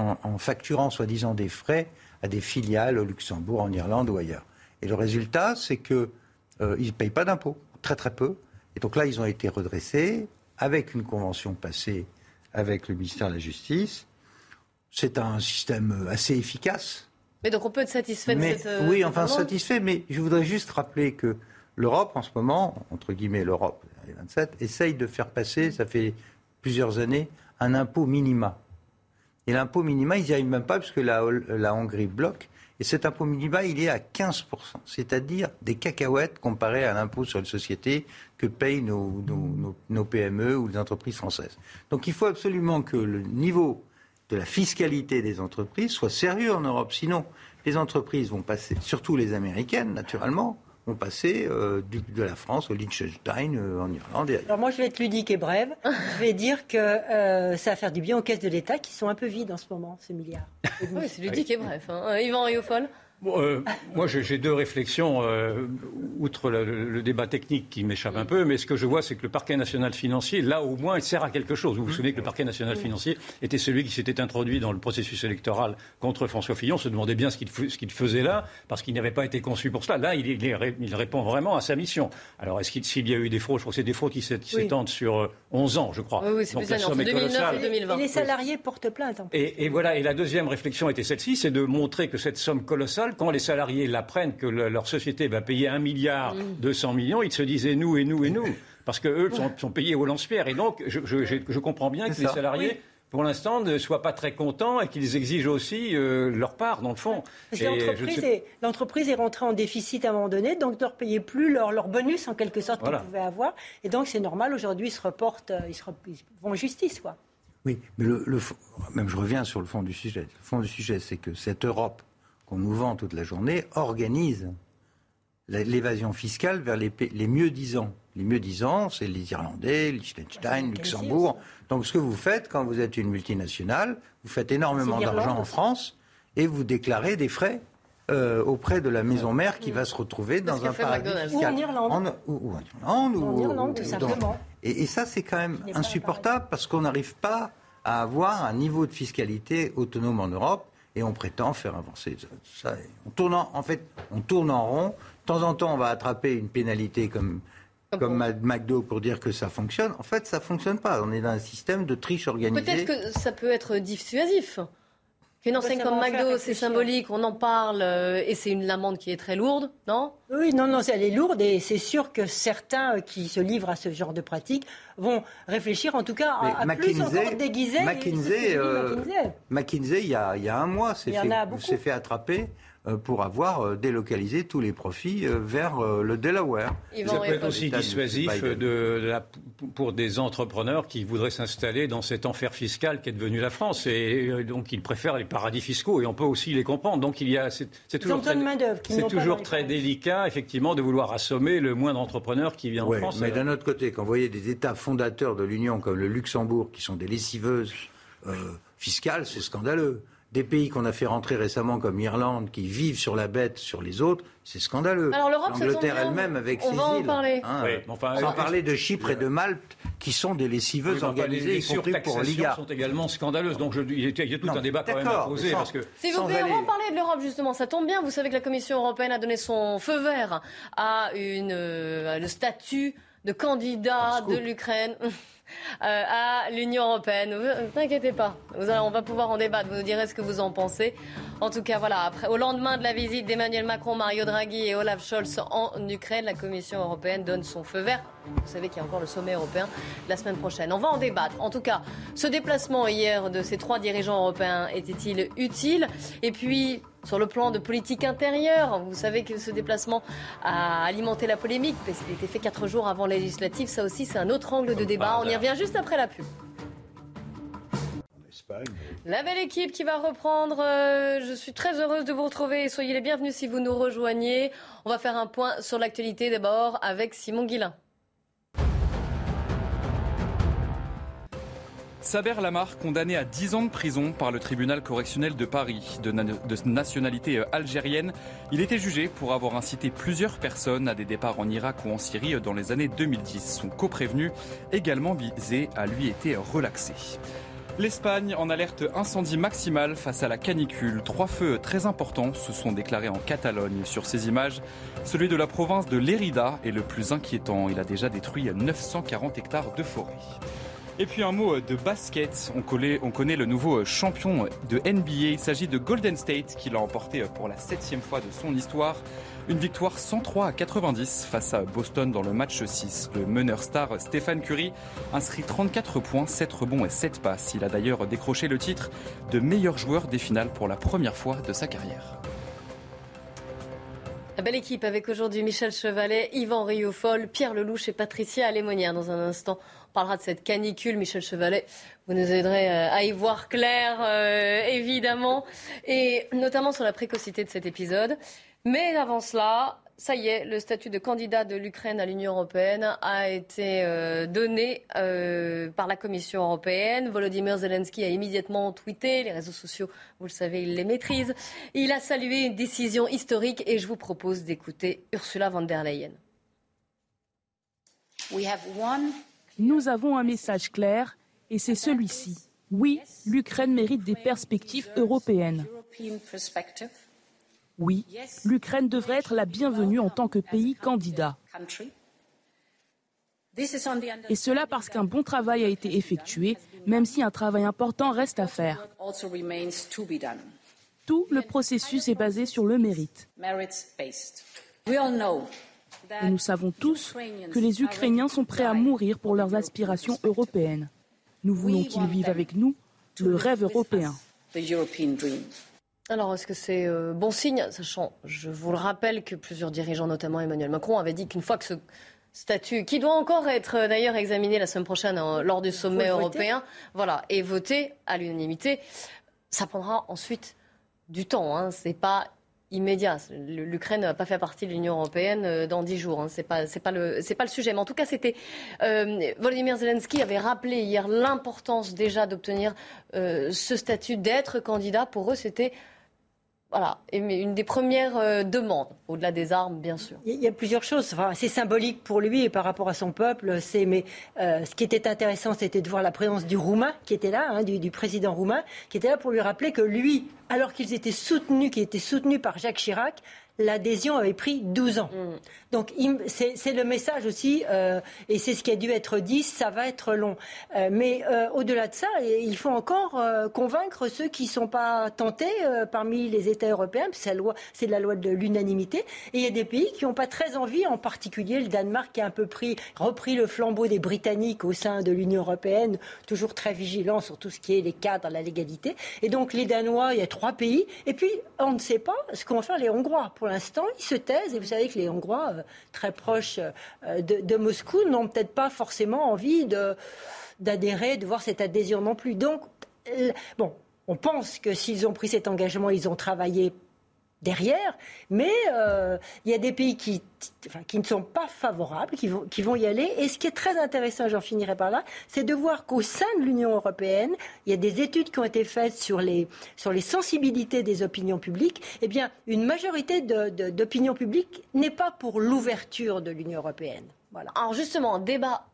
en- en facturant soi-disant des frais à des filiales au Luxembourg, en Irlande ou ailleurs. Et le résultat, c'est qu'ils ne payent pas d'impôts, très très peu. Et donc là, ils ont été redressés avec une convention passée avec le ministère de la Justice. C'est un système assez efficace. Mais donc on peut être satisfait de Mais- cette. euh, oui, cette enfin satisfait, mais je voudrais juste rappeler que l'Europe, en ce moment, entre guillemets l'Europe, les 27, essaye de faire passer, ça fait plusieurs années, un impôt minima. Et l'impôt minima, ils n'y arrivent même pas la, Hol- la Hongrie bloque. Et cet impôt minima, il est à 15%, c'est-à-dire des cacahuètes comparé à l'impôt sur les sociétés que payent nos- nos- nos PME ou les entreprises françaises. Donc il faut absolument que le niveau de la fiscalité des entreprises soit sérieux en Europe. Sinon, les entreprises vont passer, surtout les américaines, naturellement, vont passer euh, du- de la France au Liechtenstein, euh, en Irlande et. Alors moi, je vais être ludique et brève. [laughs] je vais dire que euh, ça va faire du bien aux caisses de l'État qui sont un peu vides en ce moment, ces milliards. [laughs] Oui, c'est ludique et bref. Hein. Euh, Yvan Riofol Bon, euh, moi, j'ai deux réflexions, euh, outre le, le débat technique qui m'échappe un peu, mais ce que je vois, c'est que le parquet national financier, là, au moins, il sert à quelque chose. Vous vous souvenez que le parquet national financier était celui qui s'était introduit dans le processus électoral contre François Fillon. On se demandait bien ce qu'il faisait là, parce qu'il n'avait pas été conçu pour cela. Là, il, répond vraiment à sa mission. Alors, est-ce qu'il s'il y a eu des fraudes Je crois que c'est des fraudes qui Oui. s'étendent sur euh, 11 ans, je crois. Oui, oui, c'est Donc, plus la années, somme entre est 2009 et colossale. 2020. Et les salariés portent plainte. en plus. Et, et voilà, et la deuxième réflexion était celle-ci, c'est de montrer que cette somme colossale, quand les salariés l'apprennent que le- leur société va payer un milliard Mm. 200 millions, ils se disent et nous, et nous, et nous, parce qu'eux sont, sont payés au lance-pierre. Et donc, je, je- je- je comprends bien que les salariés... Oui. Pour l'instant, ne soient pas très contents et qu'ils exigent aussi euh, leur part, dans le fond. L'entreprise sais- est, est rentrée en déficit à un moment donné, donc ne leur plus leur, leur bonus en quelque sorte Voilà. qu'ils pouvaient avoir. Et donc c'est normal, aujourd'hui ils se reportent, euh, ils, se rep- ils vont en justice. Quoi. Oui, mais le, le fond- même je reviens sur le fond du sujet. Le fond du sujet, c'est que cette Europe qu'on nous vend toute la journée organise l'évasion fiscale vers les, les mieux-disants. Les mieux-disants, c'est les Irlandais, Liechtenstein, Luxembourg. Donc ce que vous faites quand vous êtes une multinationale, vous faites énormément d'argent en. France et vous déclarez des frais euh, auprès de la maison mère qui va se retrouver dans un paradis fiscal. Ou en Irlande. En- ou, ou en Irlande. En ou- Irlande, ou- tout ou simplement. Et, et ça, c'est quand même insupportable parce qu'on n'arrive pas à avoir un niveau de fiscalité autonome en Europe et on prétend faire avancer ça. ça- on tourne en, en fait, on tourne en rond. De temps en temps, on va attraper une pénalité comme comme McDo pour dire que ça fonctionne. En fait, ça fonctionne pas. On est dans un système de triche organisée. Peut-être que ça peut être dissuasif. Qu'une enseigne comme McDo, c'est symbolique, on en parle, euh, et c'est une amende qui est très lourde, non? Oui, non, non, elle est lourde et c'est sûr que certains euh, qui se livrent à ce genre de pratique vont réfléchir en tout cas à, à plus encore déguiser. McKinsey, euh, McKinsey. McKinsey, il y a, il y a un mois, s'est fait, fait attraper euh, pour avoir euh, délocalisé tous les profits euh, vers euh, le Delaware. Ça peut être aussi dissuasif Biden. de, de la- pour des entrepreneurs qui voudraient s'installer dans cet enfer fiscal qu'est devenu la France. Et euh, donc, ils préfèrent les paradis fiscaux et on peut aussi les comprendre. Donc, il y a, c'est, toujours très, toujours très délicat, effectivement, de vouloir assommer le moindre entrepreneur qui vient Ouais, en France. mais d'un autre côté, quand vous voyez des États fondateurs de l'Union comme le Luxembourg qui sont des lessiveuses euh, fiscales, c'est scandaleux. Des pays qu'on a fait rentrer récemment comme l'Irlande qui vivent sur la bête sur les autres, c'est scandaleux. Alors, l'Europe, L'Angleterre elle-même avec on ses va en îles, parler. hein, Oui, euh, enfin, sans euh, parler de Chypre et de Malte qui sont des lessiveuses Oui, enfin, organisées, les, y compris pour l'IGA. sont également scandaleuses. Donc, je- il y a tout Non, un débat quand même à poser. sans- Parce que S'il vous Sans plaît, on aller- va en parler de l'Europe justement. Ça tombe bien. Vous savez que la Commission européenne a donné son feu vert à une, euh, le statut de candidat de l'Ukraine. Euh, à l'Union européenne. Ne vous inquiétez pas, on va pouvoir en débattre, vous nous direz ce que vous en pensez. En tout cas, voilà, après, au lendemain de la visite d'Emmanuel Macron, Mario Draghi et Olaf Scholz en Ukraine, la Commission européenne donne son feu vert. Vous savez qu'il y a encore le sommet européen la semaine prochaine. On va en débattre. En tout cas, ce déplacement hier de ces trois dirigeants européens était-il utile? Et puis, sur le plan de politique intérieure, vous savez que ce déplacement a alimenté la polémique parce qu'il était fait quatre jours avant les législatives. Ça aussi, c'est un autre angle de débat. On y revient juste après la pub. La belle équipe qui va reprendre. euh, je suis très heureuse de vous retrouver. Soyez les bienvenus si vous nous rejoignez. On va faire un point sur l'actualité d'abord avec Simon Guillain. Saber Lamar, condamné à 10 ans de prison par le tribunal correctionnel de Paris, de, na- de nationalité euh, algérienne, il était jugé pour avoir incité plusieurs personnes à des départs en Irak ou en Syrie euh, dans les années 2010. Son coprévenu, également visé, a lui été relaxé. L'Espagne en alerte incendie maximale face à la canicule. Trois feux très importants se sont déclarés en Catalogne. Sur ces images, celui de la province de Lérida est le plus inquiétant. Il a déjà détruit 940 hectares de forêt. Et puis un mot de basket. On connaît, on connaît le nouveau champion de NBA. Il s'agit de Golden State qui l'a emporté pour la septième fois de son histoire. Une victoire 103 à 90 face à Boston dans le match 6. Le meneur star Stéphane Curry inscrit 34 points, 7 rebonds et 7 passes. Il a d'ailleurs décroché le titre de meilleur joueur des finales pour la première fois de sa carrière. La belle équipe avec aujourd'hui Michel Chevalet, Yvan Rioufol, Pierre Lelouch et Patricia Alémonière. Dans un instant, on parlera de cette canicule. Michel Chevalet, vous nous aiderez euh, à y voir clair, euh, évidemment, et notamment sur la précocité de cet épisode. Mais avant cela, ça y est, le statut de candidat de l'Ukraine à l'Union européenne a été euh, donné par la Commission européenne. Volodymyr Zelensky a immédiatement tweeté. Les réseaux sociaux, vous le savez, il les maîtrise. Il a salué une décision historique et je vous propose d'écouter Ursula von der Leyen. Nous avons un message clair et c'est celui-ci. Oui, l'Ukraine mérite des perspectives européennes. Oui, l'Ukraine devrait être la bienvenue en tant que pays candidat. Et cela parce qu'un bon travail a été effectué, même si un travail important reste à faire. Tout le processus est basé sur le mérite. Et nous savons tous que les Ukrainiens sont prêts à mourir pour leurs aspirations européennes. Nous voulons qu'ils vivent avec nous le rêve européen. Alors, est-ce que c'est euh, bon signe Sachant, je vous le rappelle, que plusieurs dirigeants, notamment Emmanuel Macron, avaient dit qu'une fois que ce statut, qui doit encore être euh, d'ailleurs examiné la semaine prochaine hein, lors du sommet européen, voilà, est voté à l'unanimité, ça prendra ensuite du temps. Hein, c'est pas immédiat. L'Ukraine n'a pas fait partie de l'Union européenne euh, dans dix jours. Hein. C'est pas, le sujet. Mais en tout cas, c'était euh, Volodymyr Zelensky avait rappelé hier l'importance déjà d'obtenir euh, ce statut, d'être candidat. Pour eux, c'était voilà, une des premières euh, demandes, au-delà des armes, bien sûr. Il y a plusieurs choses. Enfin, c'est symbolique pour lui et par rapport à son peuple. C'est, mais euh, ce qui était intéressant, c'était de voir la présence du Roumain qui était là, hein, du, du, président roumain, qui était là pour lui rappeler que lui, alors qu'ils étaient soutenus, qui était soutenu par Jacques Chirac, l'adhésion avait pris 12 ans. Mm. Donc c'est le message aussi, euh, et c'est ce qui a dû être dit, ça va être long. Euh, mais euh, au-delà de ça, il faut encore convaincre ceux qui ne sont pas tentés parmi les États européens, c'est la loi de l'unanimité, et il y a des pays qui n'ont pas très envie, en particulier le Danemark qui a un peu pris, repris le flambeau des Britanniques au sein de l'Union européenne, toujours très vigilant sur tout ce qui est les cadres, la légalité. Et donc les Danois, il y a trois pays, et puis on ne sait pas ce qu'ont faire les Hongrois. Pour l'instant, ils se taisent, et vous savez que les Hongrois euh, très proches euh, de, Moscou n'ont peut-être pas forcément envie d'adhérer, de voir cette adhésion non plus. Donc, bon, on pense que s'ils ont pris cet engagement, ils ont travaillé derrière, mais euh, il y a des pays qui, ne sont pas favorables, qui vont, qui vont y aller. Et ce qui est très intéressant, j'en finirai par là, c'est de voir qu'au sein de l'Union européenne, il y a des études qui ont été faites sur les, sur les sensibilités des opinions publiques. Eh bien, une majorité d'opinions publiques n'est pas pour l'ouverture de l'Union européenne. Voilà. Alors justement, débat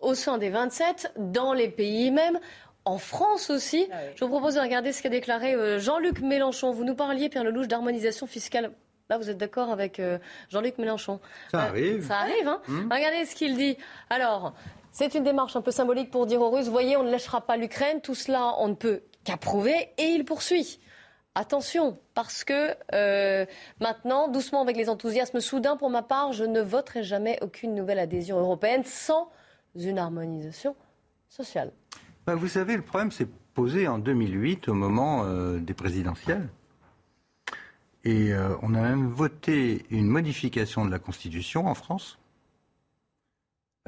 au sein des 27, dans les pays même en France aussi. Ah Je vous propose de regarder ce qu'a déclaré euh, Jean-Luc Mélenchon. Vous nous parliez, Pierre Lelouch, d'harmonisation fiscale. Là, vous êtes d'accord avec euh, Jean-Luc Mélenchon Ça euh, arrive. Ça arrive, hein hmm. Regardez ce qu'il dit. Alors, c'est une démarche un peu symbolique pour dire aux Russes, voyez, on ne lâchera pas l'Ukraine, tout cela, on ne peut qu'approuver. Et il poursuit. Attention, parce que maintenant, doucement avec les enthousiasmes soudains, pour ma part, je ne voterai jamais aucune nouvelle adhésion européenne sans une harmonisation sociale. Ben, vous savez, le problème s'est posé en 2008 au moment euh, des présidentielles. Et euh, on a même voté une modification de la Constitution en France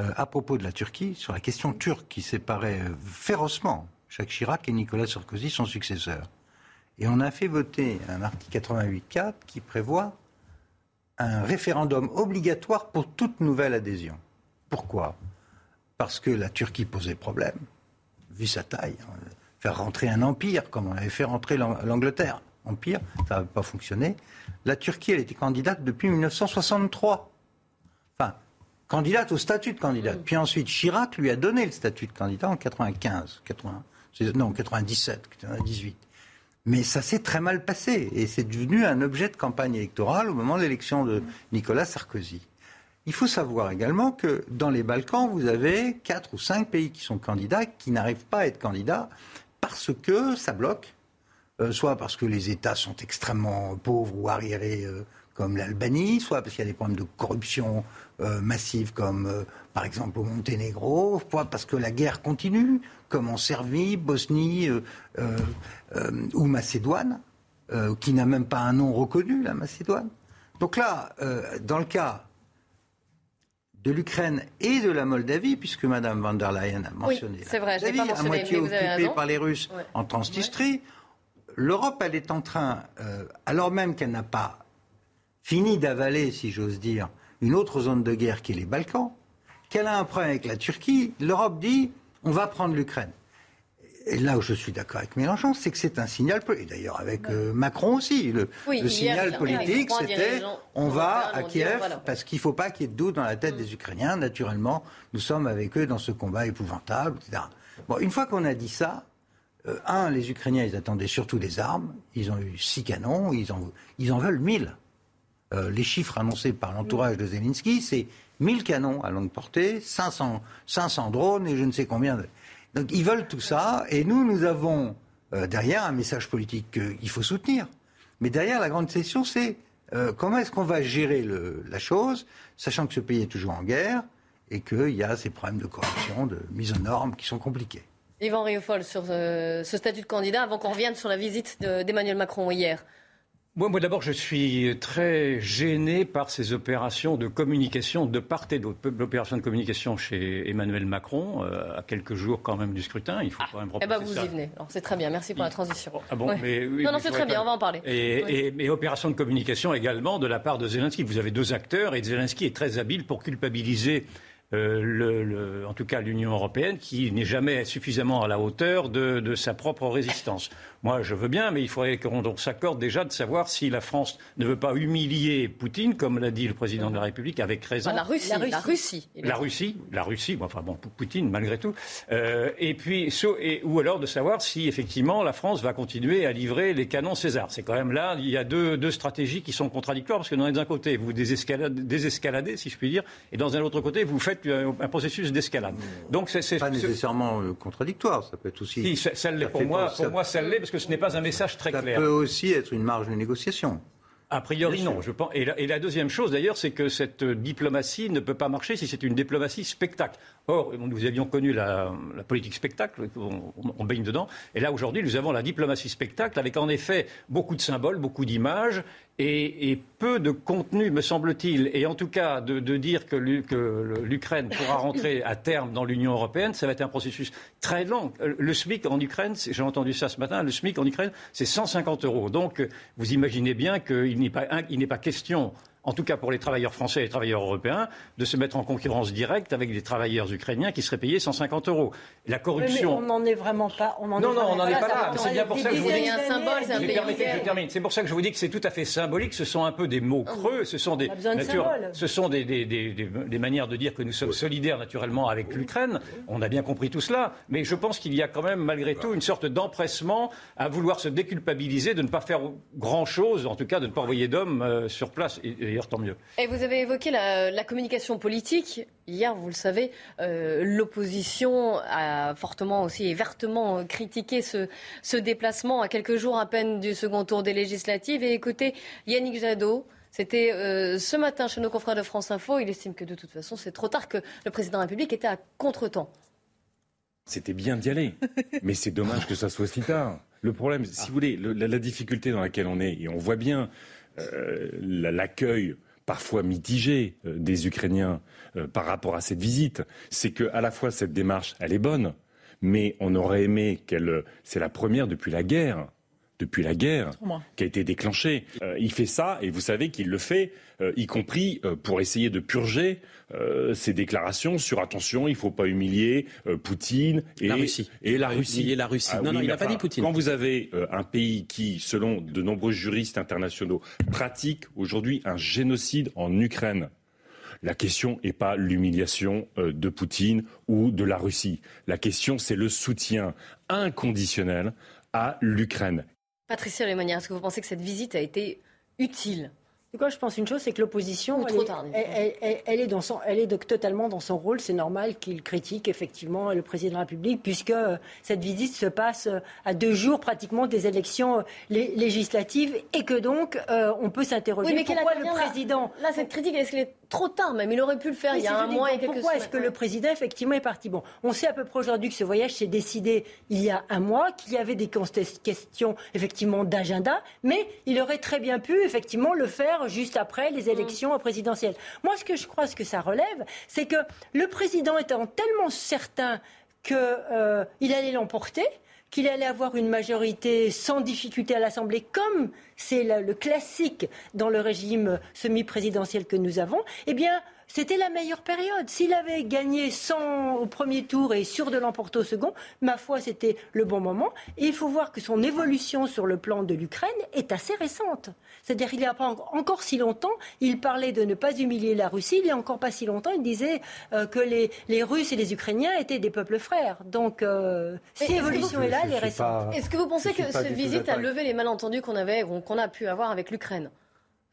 euh, à propos de la Turquie, sur la question turque qui séparait férocement Jacques Chirac et Nicolas Sarkozy, son successeur. Et on a fait voter un article 88.4 qui prévoit un référendum obligatoire pour toute nouvelle adhésion. Pourquoi? Parce que la Turquie posait problème vu sa taille, hein, faire rentrer un empire, comme on avait fait rentrer l'Angleterre. Empire, ça n'avait pas fonctionné. La Turquie, elle était candidate depuis 1963. Enfin, candidate au statut de candidate. Puis ensuite, Chirac lui a donné le statut de candidat en 95, 80, non, 97, 98. Mais ça s'est très mal passé et c'est devenu un objet de campagne électorale au moment de l'élection de Nicolas Sarkozy. Il faut savoir également que dans les Balkans, vous avez quatre ou cinq pays qui sont candidats, qui n'arrivent pas à être candidats parce que ça bloque, euh, soit parce que les États sont extrêmement pauvres ou arriérés euh, comme l'Albanie, soit parce qu'il y a des problèmes de corruption euh, massive comme par exemple au Monténégro, soit parce que la guerre continue, comme en Serbie, Bosnie ou Macédoine, qui n'a même pas un nom reconnu, la Macédoine. Donc là, dans le cas de l'Ukraine et de la Moldavie, puisque Mme van der Leyen a mentionné oui, vrai, la Moldavie, à moitié occupée par les Russes en Transnistrie. L'Europe, elle est en train, euh, alors même qu'elle n'a pas fini d'avaler, si j'ose dire, une autre zone de guerre qui est les Balkans, qu'elle a un problème avec la Turquie, l'Europe dit on va prendre l'Ukraine. Et là où je suis d'accord avec Mélenchon, c'est que c'est un signal, et d'ailleurs avec euh, Macron aussi, le, Oui, le hier, signal politique, c'était on va à Kiev, voilà. parce qu'il ne faut pas qu'il y ait de doute dans la tête des Ukrainiens. Naturellement, nous sommes avec eux dans ce combat épouvantable, etc. Bon, une fois qu'on a dit ça, euh, un, les Ukrainiens, ils attendaient surtout des armes. Ils ont eu six canons, ils en, ils en veulent mille. Euh, les chiffres annoncés par l'entourage de Zelensky, c'est 1000 canons à longue portée, 500, 500 drones et je ne sais combien. De... Donc ils veulent tout ça et nous, nous avons euh, derrière un message politique qu'il faut soutenir. Mais derrière, la grande question, c'est euh, comment est-ce qu'on va gérer la chose, sachant que ce pays est toujours en guerre et qu'il y a ces problèmes de corruption, de mise aux normes qui sont compliqués. Yvan Riofol, sur euh, ce statut de candidat, avant qu'on revienne sur la visite de- d'Emmanuel Macron hier. Moi, moi d'abord, je suis très gêné par ces opérations de communication de part et d'autre. L'opération de communication chez Emmanuel Macron, euh, à quelques jours quand même du scrutin, il faut quand même Eh ben, replacer vous ça. y venez. C'est très bien. Merci pour la transition. Ah bon, Ouais. mais oui, non, non, c'est très bien. On va en parler. Et, Oui. et- et opération de communication également de la part de Zelensky. Vous avez deux acteurs et Zelensky est très habile pour culpabiliser. euh, le- le- en tout cas l'Union européenne, qui n'est jamais suffisamment à la hauteur de, de sa propre résistance. Moi, je veux bien, mais il faudrait qu'on on s'accorde déjà de savoir si la France ne veut pas humilier Poutine, comme l'a dit le président de la République, avec raison. Enfin, la Russie. La Russie. La. Russie, la Russie, bon, enfin bon, Poutine malgré tout, Euh, et puis so- et, ou alors de savoir si effectivement la France va continuer à livrer les canons César. C'est quand même là, il y a deux, deux stratégies qui sont contradictoires parce que d'un côté vous désescaladez, désescaladez, si je puis dire, et dans un autre côté vous faites un, un processus d'escalade. Donc c'est Pas nécessairement euh, contradictoire, ça peut être aussi. si, ça, ça l'est ça pour moi, pour ça- moi ça l'est parce que ce n'est pas un message très Ça clair. peut aussi être une marge de négociation. A priori, non. Je pense. Et, la, et la deuxième chose, d'ailleurs, c'est que cette diplomatie ne peut pas marcher si c'est une diplomatie spectacle. Or, nous avions connu la, politique spectacle, on, baigne dedans. Et là, aujourd'hui, nous avons la diplomatie spectacle avec, en effet, beaucoup de symboles, beaucoup d'images et, peu de contenu, me semble-t-il. Et en tout cas, de, dire que l'Ukraine pourra rentrer à terme dans l'Union européenne, ça va être un processus très long. Euh, Le SMIC en Ukraine, j'ai entendu ça ce matin, le SMIC en Ukraine, c'est 150 euros. Donc, euh, vous imaginez bien qu'il n'est pas question en tout cas pour les travailleurs français et les travailleurs européens, de se mettre en concurrence directe avec des travailleurs ukrainiens qui seraient payés 150 euros. La Oui, mais corruption. on n'en est vraiment pas. On en Non, est non, on n'en est pas là. C'est bien pour ça que je vous dis. d'années symbole, c'est un Mais pays permettez que je ouvert. termine. C'est pour ça que je vous dis que c'est tout à fait symbolique. Ce sont un peu des mots creux. Ce sont des, On a besoin de nature- symboles. ce sont des, des- des- des- des manières de dire que nous sommes solidaires naturellement avec l'Ukraine. On a bien compris tout cela. Mais je pense qu'il y a quand même, malgré tout, une sorte d'empressement à vouloir se déculpabiliser de ne pas faire grand-chose, en tout cas de ne pas envoyer d'hommes euh, sur place. Et d'ailleurs, tant mieux. Et vous avez évoqué la, la communication politique. Hier, vous le savez, euh, l'opposition a fortement aussi et vertement critiqué ce, ce déplacement à quelques jours à peine du second tour des législatives. Et écoutez, Yannick Jadot. C'était euh, ce matin chez nos confrères de France Info. Il estime que de toute façon, c'est trop tard que le président de la République était à contre-temps. C'était bien d'y aller, [laughs] mais c'est dommage que ça soit si tard. Le problème, si vous voulez, le- la, la difficulté dans laquelle on est, et on voit bien euh, l'accueil parfois mitigé euh, des Ukrainiens euh, par rapport à cette visite, c'est que à la fois cette démarche, elle est bonne, mais on aurait aimé qu'elle, c'est la première depuis la guerre, depuis la guerre qui a été déclenchée. Euh, il fait ça, et vous savez qu'il le fait, euh, y compris euh, pour essayer de purger euh, ses déclarations sur attention, il ne faut pas humilier euh, Poutine et La Russie. Et la Pas Russie. humilier la Russie. Non, non, il n'a pas dit Poutine. Quand vous avez euh, un pays qui, selon de nombreux juristes internationaux, pratique aujourd'hui un génocide en Ukraine, la question n'est pas l'humiliation euh, de Poutine ou de la Russie. La question, c'est le soutien inconditionnel à l'Ukraine. Patricia Lémanière, est-ce que vous pensez que cette visite a été utile? Quoi, je pense une chose, c'est que l'opposition, elle, trop est- elle, elle- elle- elle est dans son, elle est donc totalement dans son rôle. C'est normal qu'il critique effectivement le président de la République, puisque euh, cette visite se passe euh, à deux jours pratiquement des élections euh, lé- législatives, et que donc on peut s'interroger Oui, mais pourquoi le là? président. Là, cette critique, est-ce qu'elle est trop tard même Il aurait pu le faire Oui, il y a un mois et quelques Pourquoi est-ce que le président, effectivement, est parti Bon, on sait à peu près aujourd'hui que ce voyage s'est décidé il y a un mois, qu'il y avait des questions, effectivement, d'agenda, mais il aurait très bien pu, effectivement, le faire juste après les élections présidentielles. Moi, ce que je crois, ce que ça relève, c'est que le président étant tellement certain qu'il allait l'emporter, qu'il allait avoir une majorité sans difficulté à l'Assemblée, comme c'est le, classique dans le régime semi-présidentiel que nous avons, eh bien, c'était la meilleure période. S'il avait gagné 100 au premier tour et sûr de l'emporter au second, ma foi, c'était le bon moment. Et il faut voir que son évolution sur le plan de l'Ukraine est assez récente. C'est-à-dire qu'il n'y a pas encore si longtemps, il parlait de ne pas humilier la Russie. Il n'y a encore pas si longtemps, il disait euh, que les, les, Russes et les Ukrainiens étaient des peuples frères. Donc, euh, si l'évolution est là, elle est récente. Est-ce que vous pensez que cette visite a levé les malentendus qu'on avait, qu'on a pu avoir avec l'Ukraine?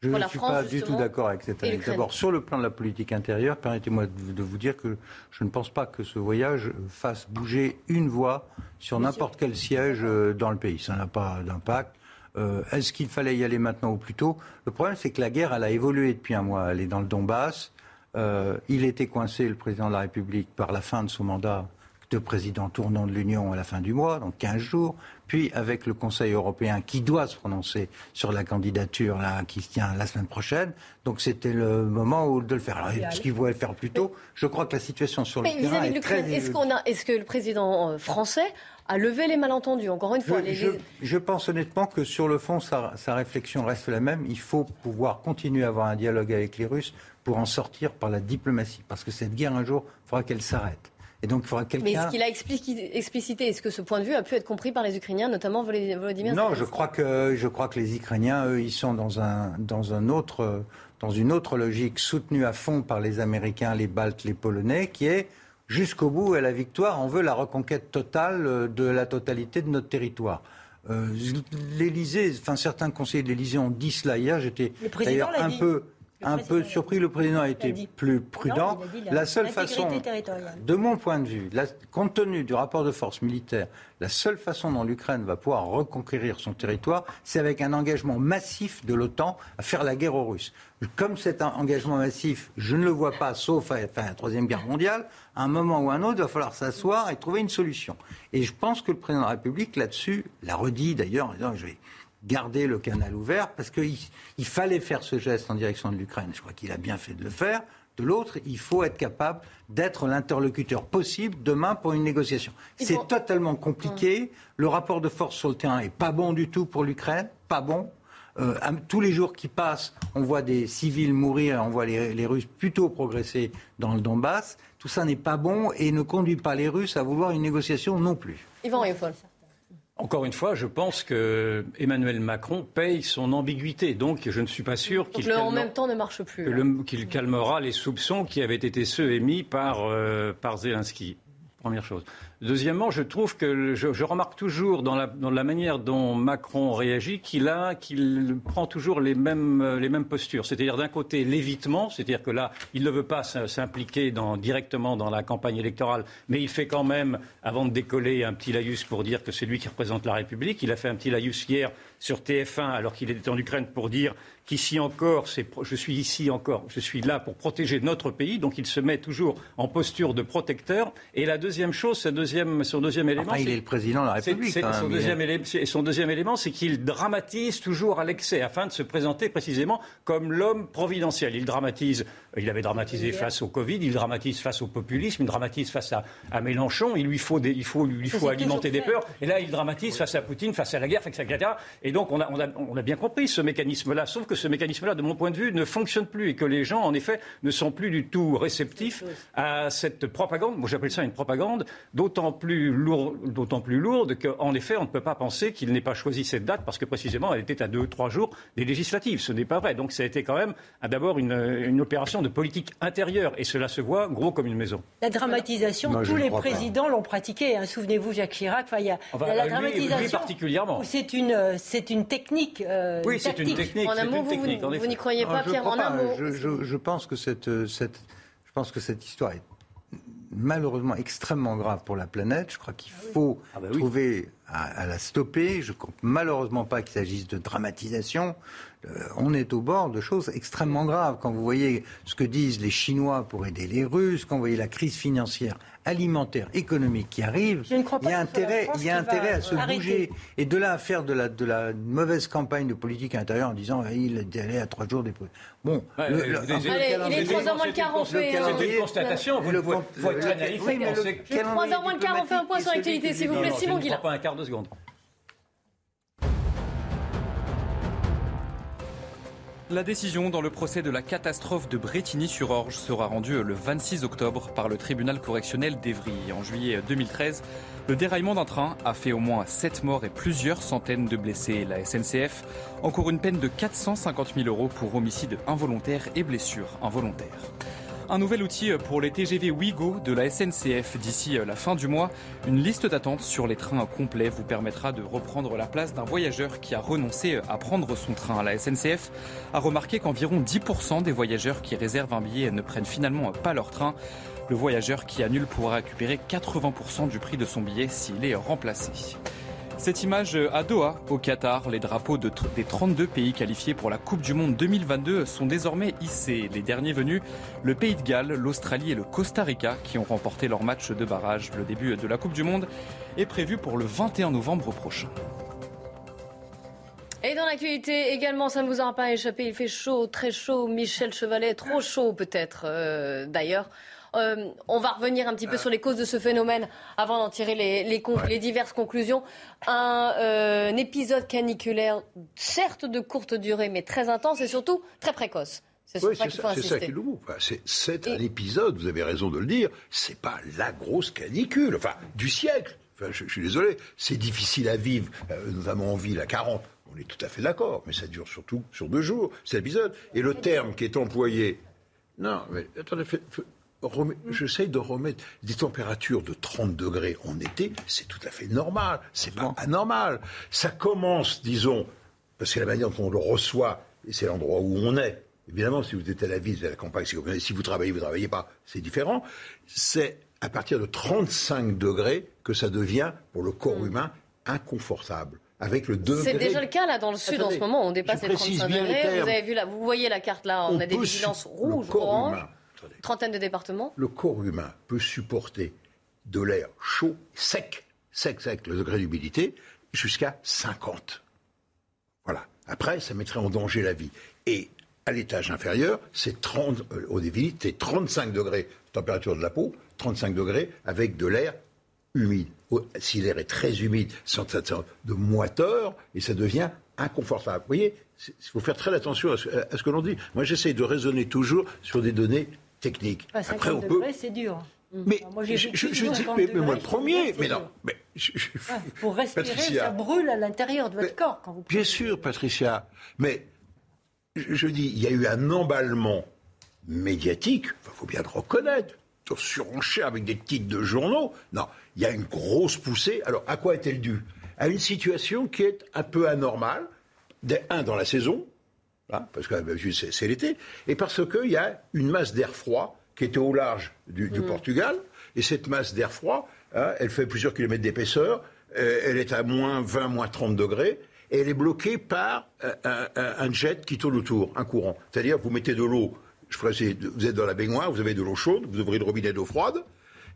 Je ne suis pas du tout d'accord avec cette analyse. D'abord, sur le plan de la politique intérieure, permettez-moi de vous dire que je ne pense pas que ce voyage fasse bouger une voix sur n'importe quel siège euh, dans le pays. Ça n'a pas d'impact. Euh, Est-ce qu'il fallait y aller maintenant ou plus tôt? Le problème, c'est que la guerre, elle a évolué depuis un mois. Elle est dans le Donbass. Euh, il était coincé, le président de la République, par la fin de son mandat de président tournant de l'Union à la fin du mois, donc 15 jours, puis avec le Conseil européen qui doit se prononcer sur la candidature là, qui se tient la semaine prochaine. Donc c'était le moment où de le faire. Alors, ce qu'il voulait le faire plus tôt, je crois que la situation sur le Mais terrain est très... Est-ce, qu'on a, est-ce que le président euh, français a levé les malentendus, encore une fois je, les... je, je, pense honnêtement que sur le fond, sa, sa réflexion reste la même. Il faut pouvoir continuer à avoir un dialogue avec les Russes pour en sortir par la diplomatie. Parce que cette guerre, un jour, il faudra qu'elle s'arrête. Et donc, il faudra quelqu'un. Mais est-ce qu'il a explicité Est-ce que ce point de vue a pu être compris par les Ukrainiens, notamment Volodymyr Non, je crois que je crois que les Ukrainiens, eux, ils sont dans un dans un autre dans une autre logique soutenue à fond par les Américains, les Baltes, les Polonais, qui est jusqu'au bout à la victoire. On veut la reconquête totale de la totalité de notre territoire. Euh, L'Élysée, enfin certains conseillers de l'Élysée ont dit cela hier. J'étais d'ailleurs un dit. peu un peu surpris. Le président a été plus prudent. Non, la seule façon, de mon point de vue, la, compte tenu du rapport de force militaire, la seule façon dont l'Ukraine va pouvoir reconquérir son territoire, c'est avec un engagement massif de l'OTAN à faire la guerre aux Russes. Comme cet engagement massif, je ne le vois pas, sauf à enfin, la Troisième Guerre mondiale, à un moment ou à un autre, il va falloir s'asseoir et trouver une solution. Et je pense que le président de la République, là-dessus, l'a redit d'ailleurs, en disant je vais garder le canal ouvert parce qu'il il fallait faire ce geste en direction de l'Ukraine. Je crois qu'il a bien fait de le faire. De l'autre, il faut être capable d'être l'interlocuteur possible demain pour une négociation. C'est totalement compliqué. Le rapport de force sur le terrain est pas bon du tout pour l'Ukraine, pas bon. Euh, tous les jours qui passent, on voit des civils mourir, on voit les, les Russes plutôt progresser dans le Donbass. Tout ça n'est pas bon et ne conduit pas les Russes à vouloir une négociation non plus. Yvan. Encore une fois, je pense que Emmanuel Macron paye son ambiguïté. Donc, je ne suis pas sûr qu'il le en même temps ne marche plus. Qu'il calmera les soupçons qui avaient été ceux émis par, euh, par Zelensky. Première chose. Deuxièmement, je trouve que je, remarque toujours dans la, manière dont Macron réagit qu'il prend toujours les mêmes, les mêmes postures. C'est-à-dire d'un côté l'évitement, c'est-à-dire que là, il ne veut pas s'impliquer directement dans la campagne électorale, mais il fait quand même, avant de décoller, un petit laïus pour dire que c'est lui qui représente la République. Il a fait un petit laïus hier sur TF1 alors qu'il était en Ukraine pour dire qu'ici encore, je suis ici encore, je suis là pour protéger notre pays. Donc il se met toujours en posture de protecteur. Et la deuxième chose, son deuxième élément, enfin, il est le président de la République. Hein, son, deuxième élément, son deuxième élément, c'est qu'il dramatise toujours à l'excès afin de se présenter précisément comme l'homme providentiel. Il dramatise. Il avait dramatisé face au Covid, il dramatise face au populisme, il dramatise face à, à Mélenchon. Il lui faut, des, il faut, il faut alimenter des peurs. Et là, il dramatise face à Poutine, face à la guerre, etc. Et donc, on a, on a, on a bien compris ce mécanisme-là. Sauf que ce mécanisme-là, de mon point de vue, ne fonctionne plus et que les gens, en effet, ne sont plus du tout réceptifs à cette propagande. Moi, j'appelle ça une propagande d'autant plus, lourd, d'autant plus lourde qu'en effet, on ne peut pas penser qu'il n'ait pas choisi cette date parce que précisément, elle était à deux, trois jours des législatives. Ce n'est pas vrai. Donc, ça a été quand même d'abord une, une opération de politique intérieure et cela se voit gros comme une maison. La dramatisation, tous les présidents l'ont pratiquée. Hein. Souvenez-vous, Jacques Chirac. Il y a enfin, la, la lui, dramatisation. Lui particulièrement. C'est une, c'est une technique. Euh, oui, c'est une technique. En mot, vous, technique, vous, n'y croyez pas, non, Pierre. En pas. Je, je, je, pense que cette, cette, je pense que cette histoire est malheureusement extrêmement grave pour la planète. Je crois qu'il faut ah bah oui. trouver à, à, la stopper. Je ne crois malheureusement pas qu'il s'agisse de dramatisation. Euh, on est au bord de choses extrêmement graves. Quand vous voyez ce que disent les Chinois pour aider les Russes, quand vous voyez la crise financière alimentaire, économique qui arrive, il y a intérêt, il y a intérêt à se arrêter. bouger. Et de là à faire de la, de la mauvaise campagne de politique intérieure en disant ah, il est allé à trois jours des Bon, ouais, le, le, Allez, il est 3h moins le quart, on fait. C'est une constatation, vous le faut être très naïf. 3h moins le quart, on fait un point sur l'actualité, s'il vous plaît, Simon Guillain. pas un quart de seconde. La décision dans le procès de la catastrophe de Bretigny-sur-Orge sera rendue le 26 octobre par le tribunal correctionnel d'Evry. En juillet 2013, le déraillement d'un train a fait au moins 7 morts et plusieurs centaines de blessés. La SNCF encourt une peine de 450 000 euros pour homicide involontaire et blessure involontaire. Un nouvel outil pour les TGV Ouigo de la SNCF d'ici la fin du mois. Une liste d'attente sur les trains complets vous permettra de reprendre la place d'un voyageur qui a renoncé à prendre son train. La SNCF a remarqué qu'environ 10% des voyageurs qui réservent un billet ne prennent finalement pas leur train. Le voyageur qui annule pourra récupérer 80% du prix de son billet s'il est remplacé. Cette image à Doha, au Qatar, les drapeaux de des 32 pays qualifiés pour la Coupe du Monde 2022 sont désormais hissés. Les derniers venus, le Pays de Galles, l'Australie et le Costa Rica, qui ont remporté leur match de barrage. Le début de la Coupe du Monde est prévu pour le 21 novembre prochain. Et dans l'actualité également, ça ne vous aura pas échappé, il fait chaud, très chaud. Michel Chevalet, trop chaud peut-être euh, d'ailleurs. Euh, on va revenir un petit peu sur les causes de ce phénomène avant d'en tirer les, les, les, diverses conclusions. Un, euh, un, épisode caniculaire, certes de courte durée, mais très intense et surtout très précoce. C'est oui, ça, ça qui nous enfin, C'est un épisode, vous avez raison de le dire, c'est pas la grosse canicule, enfin, du siècle. Enfin, je, je suis désolé, c'est difficile à vivre, euh, notamment en ville à 40. On est tout à fait d'accord, mais ça dure surtout sur deux jours, cet épisode. Et le terme qui est employé. Non, mais attendez, J'essaye de remettre des températures de 30 degrés en été, c'est tout à fait normal, c'est pas anormal. Ça commence, disons, parce que la manière dont on le reçoit, et c'est l'endroit où on est, évidemment, si vous êtes à la ville, à la campagne, si vous travaillez, vous ne travaillez pas, c'est différent. C'est à partir de 35 degrés que ça devient, pour le corps humain, inconfortable. Avec le degré... C'est déjà le cas là dans le sud en ce moment, on dépasse les 35 degrés. Vous avez vu là, vous voyez la carte là, on, on a des vigilances rouges, oranges. Trentaine de départements. Le corps humain peut supporter de l'air chaud, sec, sec, sec, le degré d'humidité, jusqu'à 50. Voilà. Après, ça mettrait en danger la vie. Et à l'étage inférieur, c'est 30, euh, au débit, c'est 35 degrés température de la peau, 35 degrés avec de l'air humide. Si l'air est très humide, c'est de moiteur et ça devient inconfortable. Vous voyez, il faut faire très attention à ce, à ce que l'on dit. Moi, j'essaie de raisonner toujours sur des données technique. Après, on peut. C'est dur. Mais moi, je, je, je dis, mais, mais, moi le premier, mais non. Mais pour respirer, Patricia, ça brûle à l'intérieur de votre mais, corps quand vous. Bien sûr, Patricia. Mais je, dis, il y a eu un emballement médiatique. Il faut bien le reconnaître. Sur surenchère avec des titres de journaux. Non, il y a une grosse poussée. Alors, à quoi est-elle due? À une situation qui est un peu anormale. Un, dans la saison, Hein, parce que ben, c'est l'été, et parce qu'il y a une masse d'air froid qui était au large du, du mmh. Portugal, et cette masse d'air froid, hein, elle fait plusieurs kilomètres d'épaisseur, euh, elle est à moins 20, moins 30 degrés, et elle est bloquée par euh, un, jet qui tourne autour, un courant. C'est-à-dire, vous mettez de l'eau, vous êtes dans la baignoire, vous avez de l'eau chaude, vous ouvrez le robinet d'eau froide,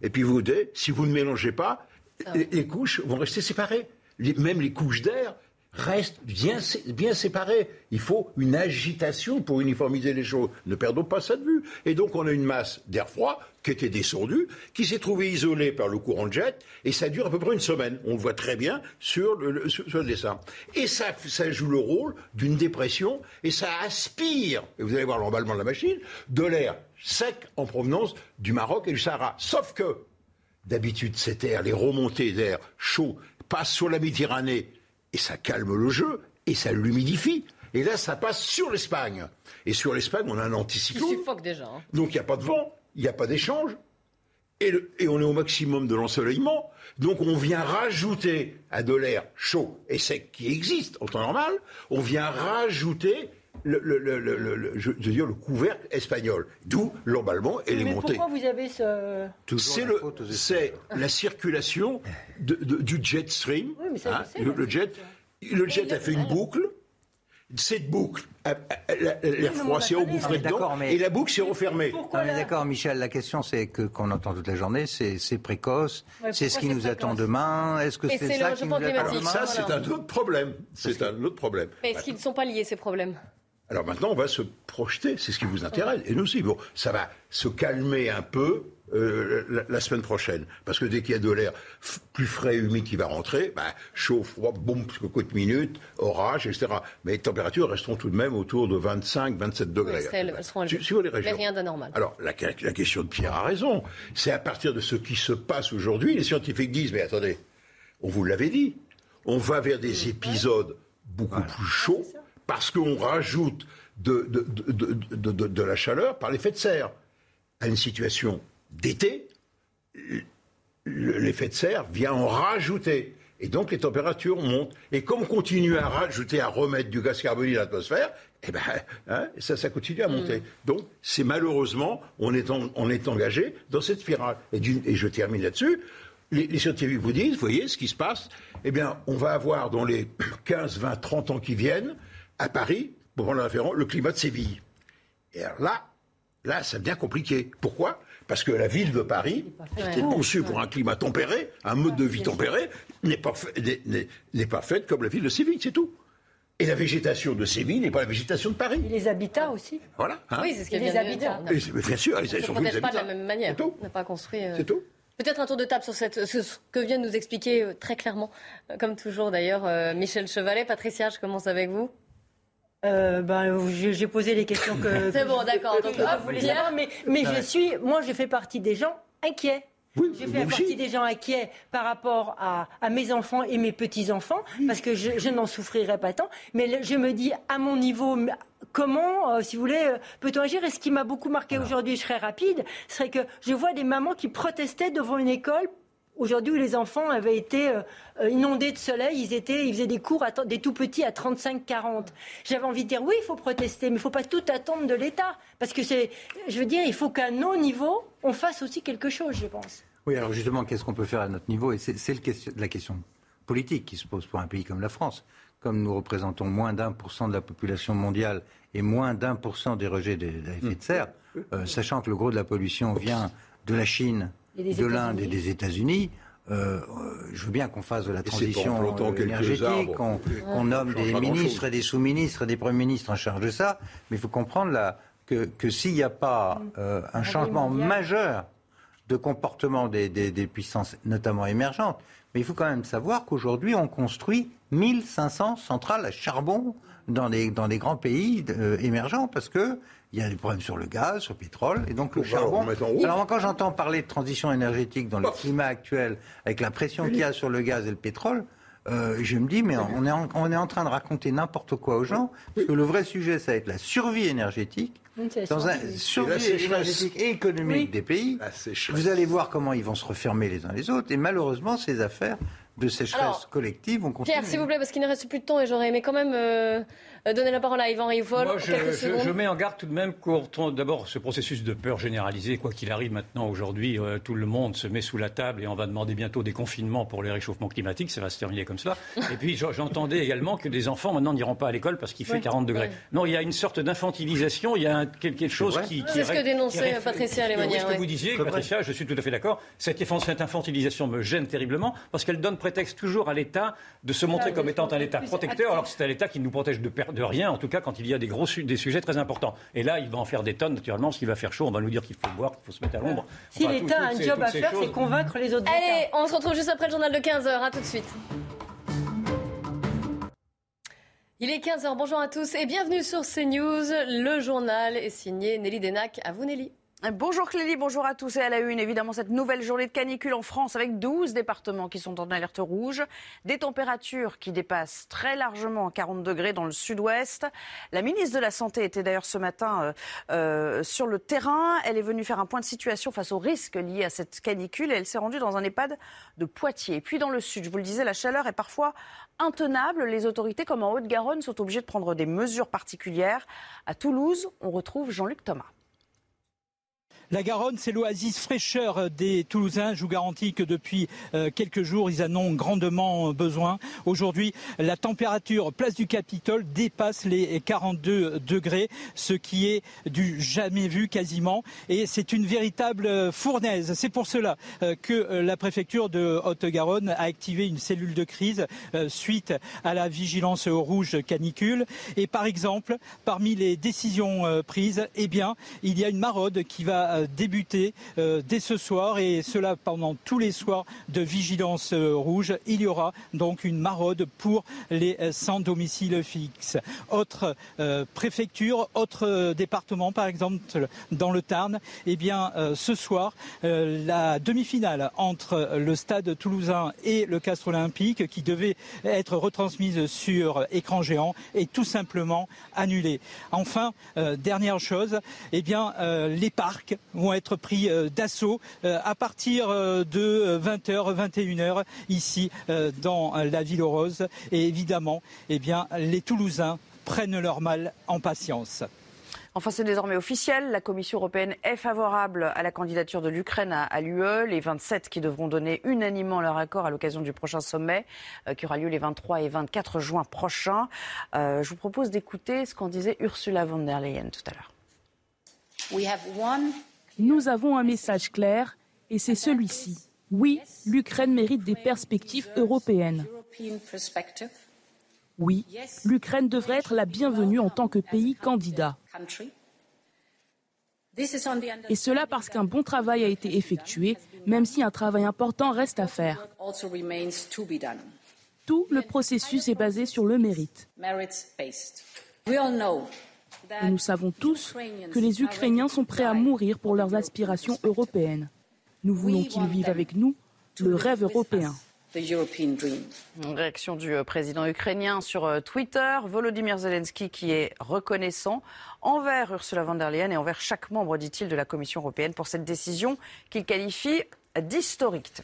et puis vous, si vous ne mélangez pas, ah. les, les, couches vont rester séparées. Les, même les couches d'air restent bien, bien séparés. Il faut une agitation pour uniformiser les choses. Ne perdons pas ça de vue. Et donc on a une masse d'air froid qui était descendue, qui s'est trouvée isolée par le courant de jet, et ça dure à peu près une semaine. On le voit très bien sur le, sur, sur le dessin. Et ça, ça joue le rôle d'une dépression, et ça aspire, et vous allez voir l'emballement de la machine, de l'air sec en provenance du Maroc et du Sahara. Sauf que, d'habitude, cet air, les remontées d'air chaud, passent sur la Méditerranée et ça calme le jeu, et ça l'humidifie. Et là, ça passe sur l'Espagne. Et sur l'Espagne, on a un anticyclone. Qui suffoque déjà. Hein. Donc il n'y a pas de vent, il n'y a pas d'échange. Et, et, on est au maximum de l'ensoleillement. Donc on vient rajouter à de l'air chaud et sec qui existe en temps normal, on vient rajouter le, le, le, le, je veux dire, le couvercle espagnol. D'où l'emballement et Mais les montées. Pourquoi vous avez ce... C'est la circulation de, de, du jet stream. Oui, mais ça, hein, le, jet, le jet a fait une boucle. Cette boucle, l'air froid s'est engouffré dedans mais... et la boucle s'est refermée. On est d'accord, Michel. La question, c'est que qu'on entend toute la journée, c'est précoce. Ouais, c'est ce qui nous précoce. attend demain. Est-ce que c'est ça qui nous attend demain Ça, c'est un autre problème. C'est un autre problème. Mais est-ce qu'ils ne sont pas liés ces problèmes? Alors maintenant, on va se projeter, c'est ce qui vous intéresse. Et nous aussi, bon, ça va se calmer un peu euh, la, la semaine prochaine. Parce que dès qu'il y a de l'air plus frais, humide qui va rentrer, bah, chaud, froid, boum, quelques minutes, orage, etc. Mais les températures resteront tout de même autour de 25, 27 Oui, degrés. elles seront les Mais rien d'anormal. Alors, la, la question de Pierre a raison. C'est à partir de ce qui se passe aujourd'hui, les scientifiques disent, mais attendez, on vous l'avait dit, on va vers des épisodes beaucoup plus chauds parce qu'on rajoute de, de, de, de- la chaleur par l'effet de serre. À une situation d'été, le- l'effet de serre vient en rajouter. Et donc les températures montent. Et comme on continue à rajouter, à remettre du gaz carbonique dans l'atmosphère, eh ben, hein, ça, ça continue à monter. Donc c'est malheureusement, on est, en- on est engagé dans cette spirale. Et je termine là-dessus. Les, les scientifiques vous disent, vous voyez ce qui se passe, eh bien, on va avoir dans les 15, 20, 30 ans qui viennent, à Paris, pour prendre le référent, le climat de Séville. Et alors là, là, ça devient compliqué. Pourquoi? Parce que la ville de Paris, qui pour. conçue pour un climat tempéré, un mode de vie tempéré, n'est pas, fait- pas faite comme la ville de Séville, c'est tout. Et la végétation de Séville n'est pas la végétation de Paris. Et les habitats aussi. Voilà. hein. Oui, c'est ce les de habitants. dire. Et c'est- bien sûr, ils On ne protège pas de la même manière. On n'a pas construit. euh, C'est tout. Peut-être un tour de table sur cette, ce ce que vient de nous expliquer euh, très clairement, euh, comme toujours d'ailleurs, euh, Michel Chevalet. Patricia, je commence avec vous. Euh, ben, j'ai j'ai posé les questions que. [laughs] C'est bon, d'accord. Donc, voulais Pierre. savoir, mais, mais je suis, moi, je fais partie des gens inquiets. je fais moi aussi. partie des gens inquiets par rapport à, à mes enfants et mes petits-enfants, parce que je, je n'en souffrirai pas tant. Mais le- je me dis, à mon niveau, comment, euh, si vous voulez, euh, peut-on agir? Et ce qui m'a beaucoup marqué aujourd'hui, je serai rapide, serait que je vois des mamans qui protestaient devant une école Aujourd'hui, où les enfants avaient été euh, euh, inondés de soleil, ils, étaient, ils faisaient des cours, à des tout petits à 35-40. J'avais envie de dire, oui, il faut protester, mais il ne faut pas tout attendre de l'État. Parce que c'est, je veux dire, il faut qu'à nos niveaux, on fasse aussi quelque chose, je pense. Oui, alors justement, qu'est-ce qu'on peut faire à notre niveau? Et c'est c'est le question- la question politique qui se pose pour un pays comme la France. Comme nous représentons moins d'un pour cent de la population mondiale et moins d'un pour cent des rejets d'effet de serre, euh, sachant que le gros de la pollution vient de la Chine, de l'Inde et des États-Unis, euh, euh, je veux bien qu'on fasse de la transition énergétique, qu'on nomme des ministres et des sous-ministres et des premiers ministres en charge de ça, mais il faut comprendre là, que, que s'il n'y a pas euh, un changement majeur de comportement des, des- des puissances, notamment émergentes. Mais il faut quand même savoir qu'aujourd'hui, on construit 1500 centrales à charbon dans des grands pays euh, émergents parce que il y a des problèmes sur le gaz, sur le pétrole, et donc le charbon. Alors moi, quand j'entends parler de transition énergétique dans le climat actuel, avec la pression qu'il y a sur le gaz et le pétrole, euh, je me dis, mais on est, en, on est en train de raconter n'importe quoi aux gens, parce que le vrai sujet, ça va être la survie énergétique, dans un survie sécheresse. énergétique et économique des pays. Vous allez voir comment ils vont se refermer les uns les autres, et malheureusement, ces affaires de sécheresse Alors, collective vont continuer. Pierre, s'il vous plaît, parce qu'il ne reste plus de temps et j'aurais aimé quand même euh, donner la parole à Yvan Rivol. Je, quelques je- secondes. je mets en garde tout de même contre d'abord ce processus de peur généralisée. Quoi qu'il arrive maintenant, aujourd'hui, euh, tout le monde se met sous la table et on va demander bientôt des confinements pour les réchauffements climatiques. Ça va se terminer comme cela. [laughs] Et puis, j'en- j'entendais également que des enfants maintenant n'iront pas à l'école parce qu'il fait Ouais. 40 degrés. Ouais. Non, il y a une sorte d'infantilisation. Il y a un- quelque chose qui. qui C'est ce que dénonçait qui Patricia Lémanière, ce que ouais. vous disiez, C'est vrai. Patricia, je suis tout à fait d'accord. Cette, infan- cette infantilisation me gêne terriblement parce qu'elle donne prétexte toujours à l'État de se montrer comme étant un État protecteur, alors que c'est un État qui nous protège de, per- de rien, en tout cas quand il y a des gros su- des sujets très importants. Et là, il va en faire des tonnes, naturellement, parce qu'il va faire chaud, on va nous dire qu'il faut boire, qu'il faut se mettre à l'ombre. Si Enfin, l'État a un job à faire, c'est convaincre les autres Allez, on se retrouve juste après le journal de 15h. À tout de suite. Il est 15h, bonjour à tous et bienvenue sur CNews. Le journal est signé Nelly Denac. À vous Nelly. Bonjour Clélie, bonjour à tous et à la une. Évidemment, cette nouvelle journée de canicule en France avec 12 départements qui sont en alerte rouge. Des températures qui dépassent très largement 40 degrés dans le sud-ouest. La ministre de la Santé était d'ailleurs ce matin euh, euh, sur le terrain. Elle est venue faire un point de situation face aux risques liés à cette canicule et elle s'est rendue dans un EHPAD de Poitiers. Puis dans le sud, je vous le disais, la chaleur est parfois intenable. Les autorités, comme en Haute-Garonne, sont obligées de prendre des mesures particulières. À Toulouse, on retrouve Jean-Luc Thomas. La Garonne, c'est l'oasis fraîcheur des Toulousains. Je vous garantis que depuis euh, quelques jours, ils en ont grandement besoin. Aujourd'hui, la température place du Capitole dépasse les 42 degrés, ce qui est du jamais vu quasiment. Et c'est une véritable fournaise. C'est pour cela euh, que euh, la préfecture de Haute-Garonne a activé une cellule de crise suite à la vigilance rouge canicule. Et par exemple, parmi les décisions prises, eh bien, il y a une maraude qui va euh, débuter euh, dès ce soir et cela pendant tous les soirs de vigilance euh, rouge. Il y aura donc une maraude pour les sans domicile fixe. Autre préfecture, autre département, par exemple dans le Tarn, eh bien ce soir la demi-finale entre le Stade Toulousain et le Castre Olympique, qui devait être retransmise sur écran géant, est tout simplement annulée. Enfin, dernière chose, eh bien les parcs vont être pris euh, d'assaut euh, à partir euh, de 20h, 21h ici dans la ville rose. Et évidemment, eh bien, les Toulousains prennent leur mal en patience. Enfin, c'est désormais officiel. La Commission européenne est favorable à la candidature de l'Ukraine à, l'UE. Les 27 qui devront donner unanimement leur accord à l'occasion du prochain sommet qui aura lieu les 23 et 24 juin prochains. je vous propose d'écouter ce qu'en disait Ursula von der Leyen tout à l'heure. Nous avons un message clair et c'est celui-ci. Oui, l'Ukraine mérite des perspectives européennes. Oui, l'Ukraine devrait être la bienvenue en tant que pays candidat. Et cela parce qu'un bon travail a été effectué, même si un travail important reste à faire. Tout le processus est basé sur le mérite. Et nous savons tous que les Ukrainiens sont prêts à mourir pour leurs aspirations européennes. Nous voulons qu'ils vivent avec nous le rêve européen. réaction du euh, président ukrainien sur euh, Twitter, Volodymyr Zelensky qui est reconnaissant envers Ursula von der Leyen et envers chaque membre, dit-il, de la Commission européenne pour cette décision qu'il qualifie d'historique.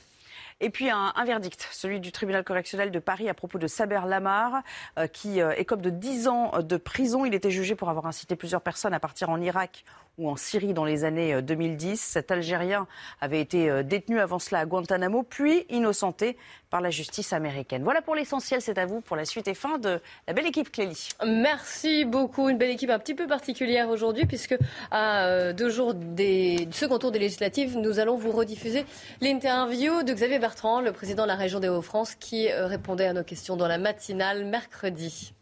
Et puis un, verdict, celui du tribunal correctionnel de Paris à propos de Saber Lamar, euh, qui euh, comme de 10 ans de prison. Il était jugé pour avoir incité plusieurs personnes à partir en Irak ou en Syrie dans les années 2010. Euh, Cet Algérien avait été euh, détenu avant cela à Guantanamo, puis innocenté par la justice américaine. Voilà pour l'essentiel, c'est à vous pour la suite et fin de la belle équipe Clélie. Merci beaucoup, une belle équipe un petit peu particulière aujourd'hui puisque à euh, deux jours des, second tour des législatives, nous allons vous rediffuser l'interview de Xavier Bertrand, le président de la région des Hauts-France, qui répondait à nos questions dans la matinale mercredi.